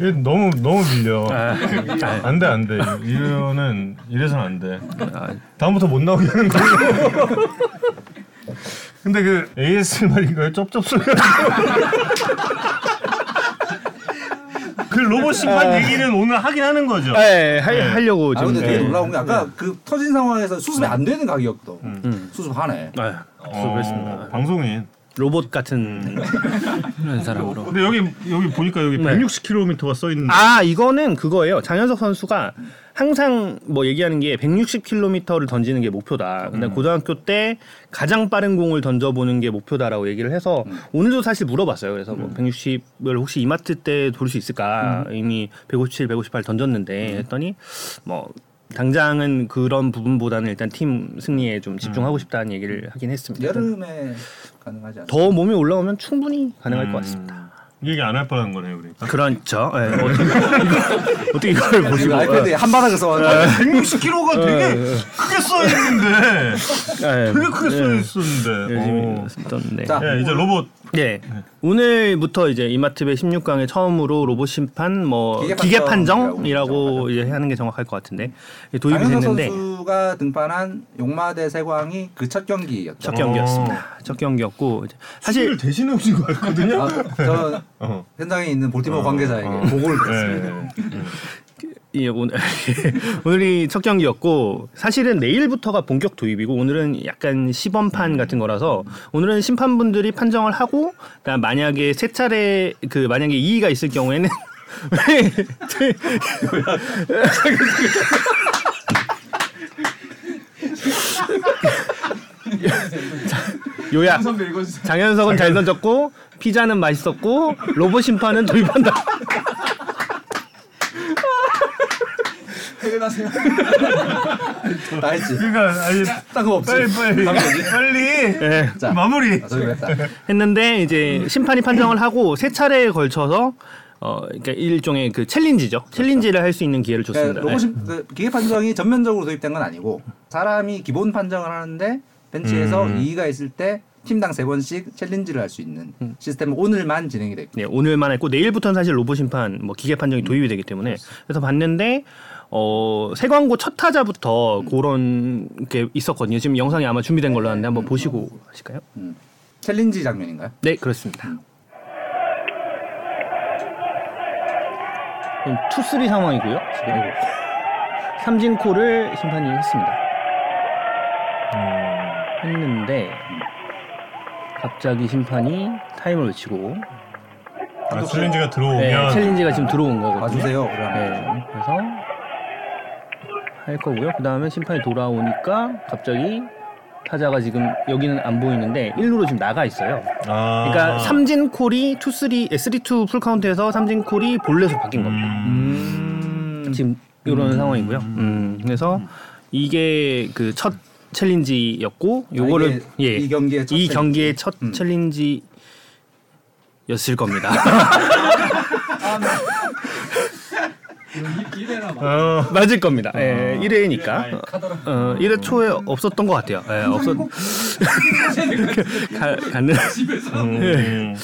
이거 너무 너무 밀려. 아, 아, 안돼 안돼. 이거는 이래선 안 돼. 아, 다음부터 못 나오게 하는 걸로. 근데 그 ASMR인가요? 쩝쩝 소리가. 그 로봇 심판 얘기는 오늘 하긴 하는 거죠. 예, 하, 하려고 아 지금. 근데 되게 예. 놀라운 게 아까 그 터진 상황에서 수습이 안 되는 가격도 음. 수습하네. 아, 어, 그렇습니다. 방송인. 로봇 같은 그런 사람으로. 근데 여기 여기 보니까 여기 네. 160km가 써 있는데. 아 이거는 그거예요. 장현석 선수가 항상 뭐 얘기하는 게 160km를 던지는 게 목표다. 근데 고등학교 때 가장 빠른 공을 던져보는 게 목표다라고 얘기를 해서 오늘도 사실 물어봤어요. 그래서 뭐 160을 혹시 이마트 때 돌 수 있을까? 이미 157, 158 던졌는데 했더니 뭐 당장은 그런 부분보다는 일단 팀 승리에 좀 집중하고 싶다는 얘기를 하긴 했습니다. 여름에 가능하지 않나? 더 몸이 올라오면 충분히 가능할 음. 것 같습니다. 얘기 안 할 뻔한 거네요, 그러니까. 그렇죠. 예, 어떻게, 이걸 보시고 아이패드에 한 바닥을 써왔는데 160km가 되게 크게 써 있는데. 예, 되게 크게 써 예, 있었는데. 열심히 어. 썼던데. 자. 예, 이제 로봇 예. 오늘부터 이제 이마트배 16강에 처음으로 로봇 심판 뭐 기계 기계 판정이라고 판정이라고 이제 하는 게 정확할 것 같은데 도입이 됐는데 선수 가 등판한 용마대 세광이 그 첫 경기였죠. 첫 경기였습니다. 첫 경기였고 사실 대신해 오신 거 같거든요. 아, 저 어. 현장에 있는 볼티모 어, 관계자에게 어. 보고를 네. 드렸습니다. 이 오늘 오늘이 첫 경기였고 사실은 내일부터가 본격 도입이고 오늘은 약간 시범판 같은 거라서 오늘은 심판분들이 판정을 하고 만약에 세 차례 그 만약에 이의가 있을 경우에는 요약. 장현석은 잘 던졌고 피자는 맛있었고 로봇 심판은 도입한다. 퇴근하세요. nice. 그러니까 아니 딴거 없지. 빨리 빨리 빨리 예. 자, 마무리. 아. 했는데 이제 심판이 판정을 하고 세 차례에 걸쳐서 어 그러니까 일종의 그 challenge죠. challenge를 할 수 있는 기회를 줬습니다. 그러니까 로봇 그 기계 판정이 전면적으로 도입된 건 아니고 사람이 기본 판정을 하는데 벤치에서 음. 이의가 있을 때 팀당 세 번씩 challenge를 할 수 있는 음. 시스템은 오늘만 진행이 됐고 네, 오늘만 했고 내일부터는 사실 로봇 심판 뭐 기계 판정이 도입이 되기 때문에 그래서 봤는데 어 세광고 첫 타자부터 그런 게 있었거든요. 지금 영상이 아마 준비된 걸로 아는데 한번 보시고 하실까요? 음. challenge 장면인가요? 네, 그렇습니다. 지금 two three 상황이고요. 지금 삼진 콜을 심판이 했습니다. 했는데 갑자기 심판이 타임을 외치고 아, challenge가 들어오면 네, challenge가 지금 들어온 거거든요. 봐주세요. 그러면. 네, 그래서 할 거고요. 그 다음에 심판이 돌아오니까 갑자기 타자가 지금 여기는 안 보이는데 1루로 지금 나가 있어요. 아. 그러니까 삼진 콜이 2, 3, 3, 2 풀카운트에서 삼진 콜이 볼넷으로 바뀐 겁니다. 음. 지금 이런 상황이고요. 음, 그래서 이게 그 첫 challenge였고 요거를 아, 예, 이 경기의 첫 이 challenge. 경기의 첫 음. challenge였을 겁니다. 막. 어. 맞을 겁니다. 예, 1회니까. 어, 1회 초에 없었던 것 같아요. 예, 없었. 가, 가는. 음.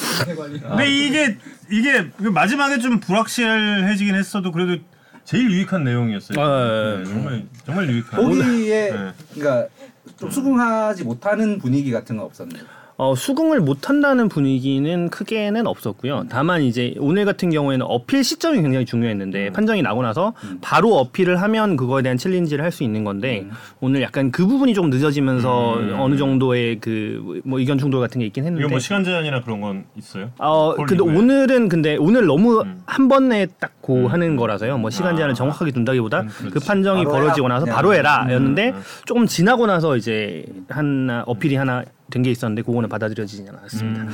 근데 이게 이게 그 마지막에 좀 불확실해지긴 했어도 그래도 제일 유익한 내용이었어요. 아, 네, 정말 정말 유익한. 보기에 네. 그러니까 좀 수긍하지 못하는 분위기 같은 건 없었나요? 어, 수긍을 못한다는 분위기는 크게는 없었고요. 다만 이제 오늘 같은 경우에는 어필 시점이 굉장히 중요했는데 판정이 나고 나서 바로 어필을 하면 그거에 대한 챌린지를 할 수 있는 건데 오늘 약간 그 부분이 좀 늦어지면서 어느 정도의 그 뭐 의견 충돌 같은 게 있긴 했는데 이거 뭐 시간 제한이나 그런 건 있어요? 어, 근데 폴리그에? 오늘은 근데 오늘 너무 음. 한 번에 딱 고 하는 거라서요. 뭐 시간 제한을 아. 정확하게 둔다기보다 음. 그 판정이 벌어지고 해라. 나서. 바로 해라였는데 음. 조금 지나고 나서 이제 하나 어필이 하나 된게 있었는데 그거는 받아들여지지 않았습니다. 음.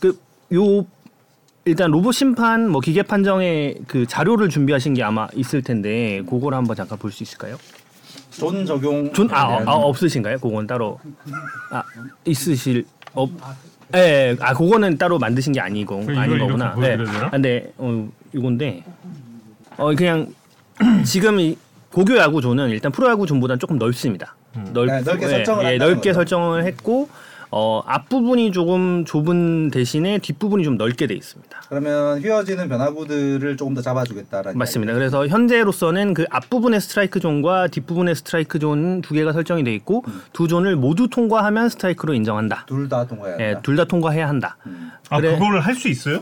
그요 일단 로봇 심판 뭐 기계 판정의 그 자료를 준비하신 게 아마 있을 텐데 그거를 한번 잠깐 볼 수 있을까요? 존 적용 존 아, 아 없으신가요? 그건 따로 아 있으실 없 예, 예, 아 그거는 따로 만드신 게 아니고 이걸 아닌 거구나. 되나? 아, 근데 어 이건데 어 그냥 지금 이 고교 야구 존은 일단 프로 야구 존보다는 조금 넓습니다. 넓, 네, 넓게 설정을 예, 넓게 거죠. 설정을 했고 어 앞부분이 조금 좁은 대신에 뒷부분이 좀 넓게 돼 있습니다. 그러면 휘어지는 변화구들을 조금 더 잡아주겠다라는 맞습니다. 그래서 현재로서는 그 앞부분의 스트라이크 존과 뒷부분의 스트라이크 존 두 개가 설정이 돼 있고 두 존을 모두 통과하면 스트라이크로 인정한다. 둘 다 통과해야 예, 한다. 둘다 통과해야 한다. 아 그래. 그거를 할 수 있어요?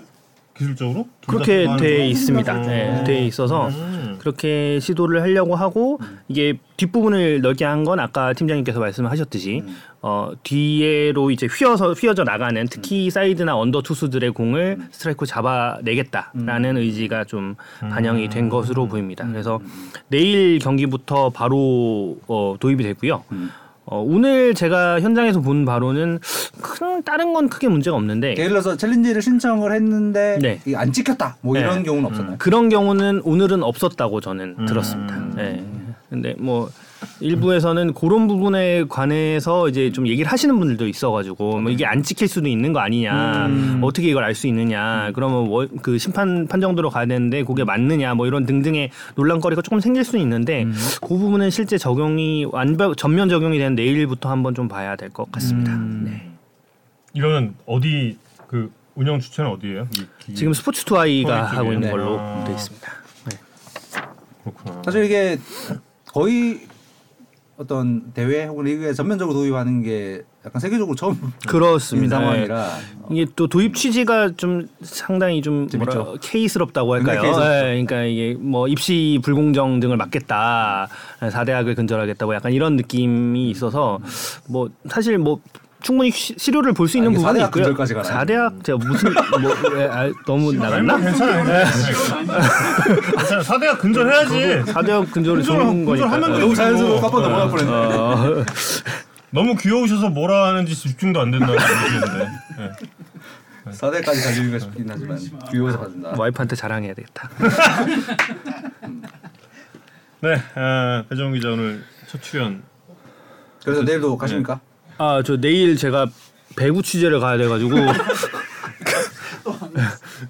기술적으로? 그렇게 돼 거? 있습니다. 음. 예, 돼 있어서 음. 그렇게 시도를 하려고 하고 이게 뒷부분을 넓게 한 건 아까 팀장님께서 말씀하셨듯이 어 뒤에로 이제 휘어서 휘어져 나가는 특히 사이드나 언더 투수들의 공을 스트라이크 잡아내겠다라는 의지가 좀 반영이 된 것으로 보입니다. 그래서 내일 경기부터 바로 어, 도입이 됐고요. 어, 오늘 제가 현장에서 본 바로는 큰 다른 건 크게 문제가 없는데 예를 들어서 챌린지를 신청을 했는데 네. 이게 안 찍혔다. 뭐 네. 이런 경우는 없었나요? 그런 경우는 오늘은 없었다고 저는 음. 들었습니다. 네. 근데 뭐 일부에서는 그런 부분에 관해서 이제 좀 얘기를 하시는 분들도 있어가지고 뭐 이게 안 찍힐 수도 있는 거 아니냐, 음. 어떻게 이걸 알 수 있느냐, 그러면 워- 그 심판 판정도로 가야 되는데 그게 맞느냐, 뭐 이런 등등의 논란거리가 조금 생길 수는 있는데 음. 그 부분은 실제 적용이 완벽 전면 적용이 된 내일부터 한번 좀 봐야 될 것 같습니다. 음. 네. 이거는 어디 그 운영 주체는 어디예요? 이 기- 지금 스포츠 투아이가 하고 있는? 걸로 아. 돼 있습니다. 네. 그렇구나. 사실 이게 거의 어떤 대회 혹은 리그에 전면적으로 도입하는 게 약간 세계적으로 처음 그렇습니다. 인 예. 상황이라 이게 또 도입 취지가 좀 상당히 좀 뭐라 재밌죠. K스럽다고 할까요? 예, 그러니까 이게 뭐 입시 불공정 등을 막겠다, 사대학을 근절하겠다고 약간 이런 느낌이 있어서 뭐 사실 뭐 충분히 시- 실효를 볼수 아, 있는 부분이 있고요. 근절까지 가나요? 사대학 제가 무슨 뭐 예, 아, 너무 나갔나? 괜찮아, 괜찮아. 괜찮아. 사대학 근절 해야지. 사대학 근절이 좋은 거니까. 되지. 너무 자연스러워 뭐. 깜빡 넘어갈 뻔했네. 어, 너무 귀여우셔서 뭐라 하는지 집중도 안 된다는 얘기인데. 네. 사대까지 달리기가 싶긴 하지만 귀여워서 봐준다. 와이프한테 자랑해야 되겠다. 네, 아, 배정 기자 오늘 첫 출연. 그래서 내일도 가십니까? 아 저 내일 제가 배구 취재를 가야 돼가지고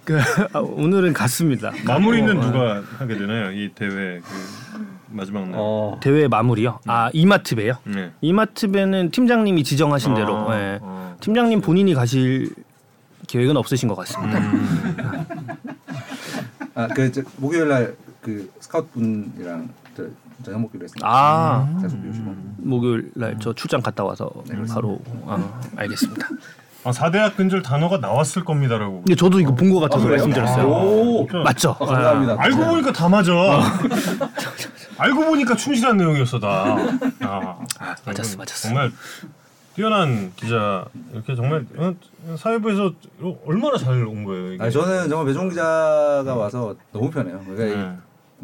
그, 아, 오늘은 갔습니다. 마무리는 어, 누가 하게 되나요? 이 대회 그 마지막 날. 어. 대회 마무리요? 아 이마트배요? 네. 이마트배는 팀장님이 지정하신 아, 대로 예. 아. 팀장님 본인이 가실 계획은 없으신 것 같습니다. 아그 목요일 날그 스카우트 분이랑 저 저녁 먹기로 했습니다. 아 계속 비우시고. 목요일 날 저 출장 갔다 와서 네, 바로 아, 알겠습니다. 아, 사대학 근절 단어가 나왔을 겁니다라고. 근데 저도 이거 본 것 같아서 그래요? 말씀드렸어요. 오. 맞죠? 아, 감사합니다. 알고 보니까 다 맞아. 알고 보니까 충실한 내용이었어 다. 아, 아, 맞았어, 맞았어. 정말 뛰어난 기자 이렇게 정말 어, 사회부에서 얼마나 잘 온 거예요. 이게. 아니 저는 정말 배종 기자가 와서 너무 편해요. 그러니까 이- 네.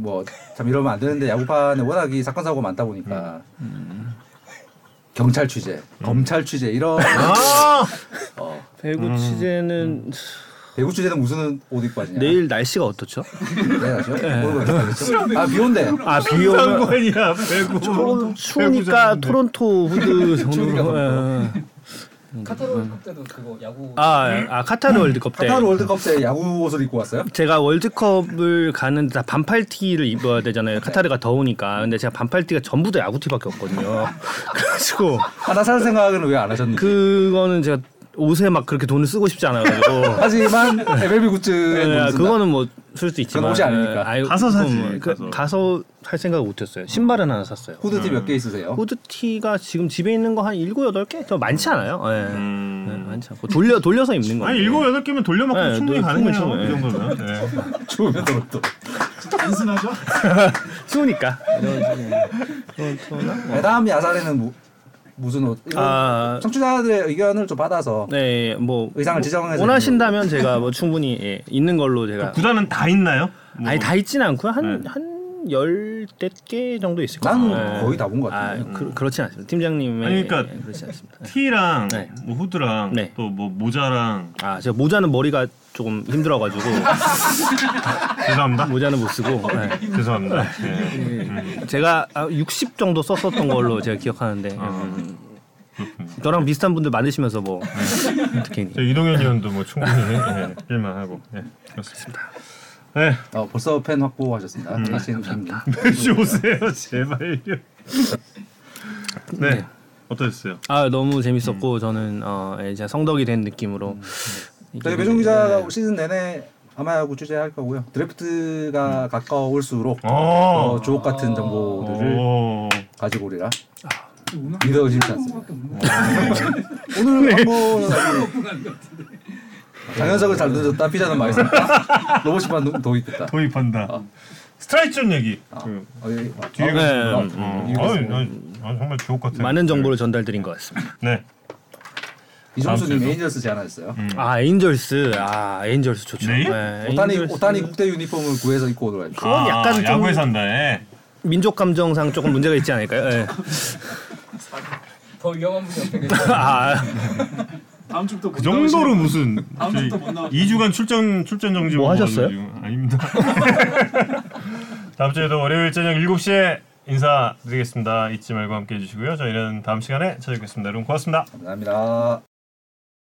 뭐 참 이러면 안 되는데 야구판에 워낙 이 사건 사고 많다 보니까 경찰 취재, 검찰 취재 이런 아 어, 배구 음. 취재는 배구 취재는 무슨 옷 입고 하냐? 내일 날씨가 어떻죠? 내일 하죠? 아비 온대. 아 비 오면 상관이야 배구. 토론 추우니까. 토론토 후드 정도로. 더. 예. 카타르 월드컵 때도 그거 야구 아, 아 카타르 월드컵 때 카타르 월드컵 때 야구 옷을 입고 왔어요? 제가 월드컵을 가는데 다 반팔 티를 입어야 되잖아요. 카타르가 더우니까. 근데 제가 반팔 티가 전부 다 야구 티밖에 없거든요. 그래가지고 하나 살 생각은 왜 안 하셨는지. 그거는 제가 옷에 막 그렇게 돈을 쓰고 싶지 않아가지고. 하지만 MLB 굿즈에 네, 쓴다. 그거는 뭐쓸 수 있지만 그건 옷이 아니니까. 네, 아유, 가서 사지, 뭐, 그, 가서. 가서 할 생각을 못했어요. 신발은 하나 샀어요. 후드티 몇개 있으세요? 후드티가 지금 집에 있는 거 한 일곱 여덟 개? 더 많지 않아요? 네. 음. 네, 많지 않고 돌려 돌려서 입는 거예요. 아니 일곱 여덟 개면 돌려 먹고 네, 충분히 네, 가능해요. 충분히, 이 정도면. 네. 추우면 또 또. 단순하죠? 추우니까. 네, 네, 다음 야살에는 무, 무슨 옷? 아, 청취자들의 의견을 좀 받아서 네, 뭐 의상을 지정해서 원하신다면 제가 뭐 충분히 예, 있는 걸로 제가 구단은 다 있나요? 뭐. 아니 다 있지는 않고요 한 네. 한 열댓 개 정도 있을 난 거예요. 거의 다 본것 아, 같아요. 그, 그렇진 않습니다. 팀장님의 아니, 그러니까 예, 그렇지 않습니다. 네. 티랑 네. 뭐 후드랑 네. 또뭐 모자랑 아, 제가 모자는 머리가 조금 힘들어가지고 죄송합니다. 모자는 못 쓰고 네. 죄송합니다. 네. 제가 아, 60 정도 썼었던 걸로 제가 기억하는데 아. 음, 저랑 비슷한 분들 많으시면서 뭐 특히 저 이동현 의원도 뭐 충분히 예, 일만 하고 예, 그렇습니다. 네, 어, 벌써 팬 확보하셨습니다. 음. 하시는 분입니다. 매주 오세요 제발요. 네, 네. 어떠셨어요? 아 너무 재밌었고 저는 어, 예, 제가 성덕이 된 느낌으로 이게- 저희 배종 기자가 시즌 내내 아마야구 취재할 거고요. 드래프트가 가까울수록 어. 더 주옥 같은 정보들을 오. 가지고 오리라 오늘 믿어 의심치 않습니다. 오늘 한번 장현석을 잘 던졌다 피자는 샀다 로봇 심판 도입했다. 도입한다. 어. 스트라이크 존 얘기. 아. 그 어, 예. 뒤에 네, 음, 어, 이거 아유, 있습니다. 아유, 아유, 정말 주옥 같은 많은 정보를 전달드린 것 같습니다. 네. 이종수님 에인절스 제안하셨어요. 음. 아 에인절스 아 에인절스 좋죠. 네? 오타니 에인절스. 오타니 국대 유니폼을 구해서 입고 오더라고요. 그건 약간 좀- 야구에 산다 에 민족 감정상 조금 문제가 있지 않을까요? 예. 더 위험한 분이 계세요. 아, 다음 주부터 그 정도로 무슨 다음 주부터 못 나오시네. 2주간 출전 출전 정지 뭐 먹어가지고 하셨어요? 아닙니다. 다음 주에도 월요일 저녁 7시에 인사드리겠습니다. 잊지 말고 함께 해주시고요. 저희는 다음 시간에 찾아뵙겠습니다. 여러분 고맙습니다. 감사합니다.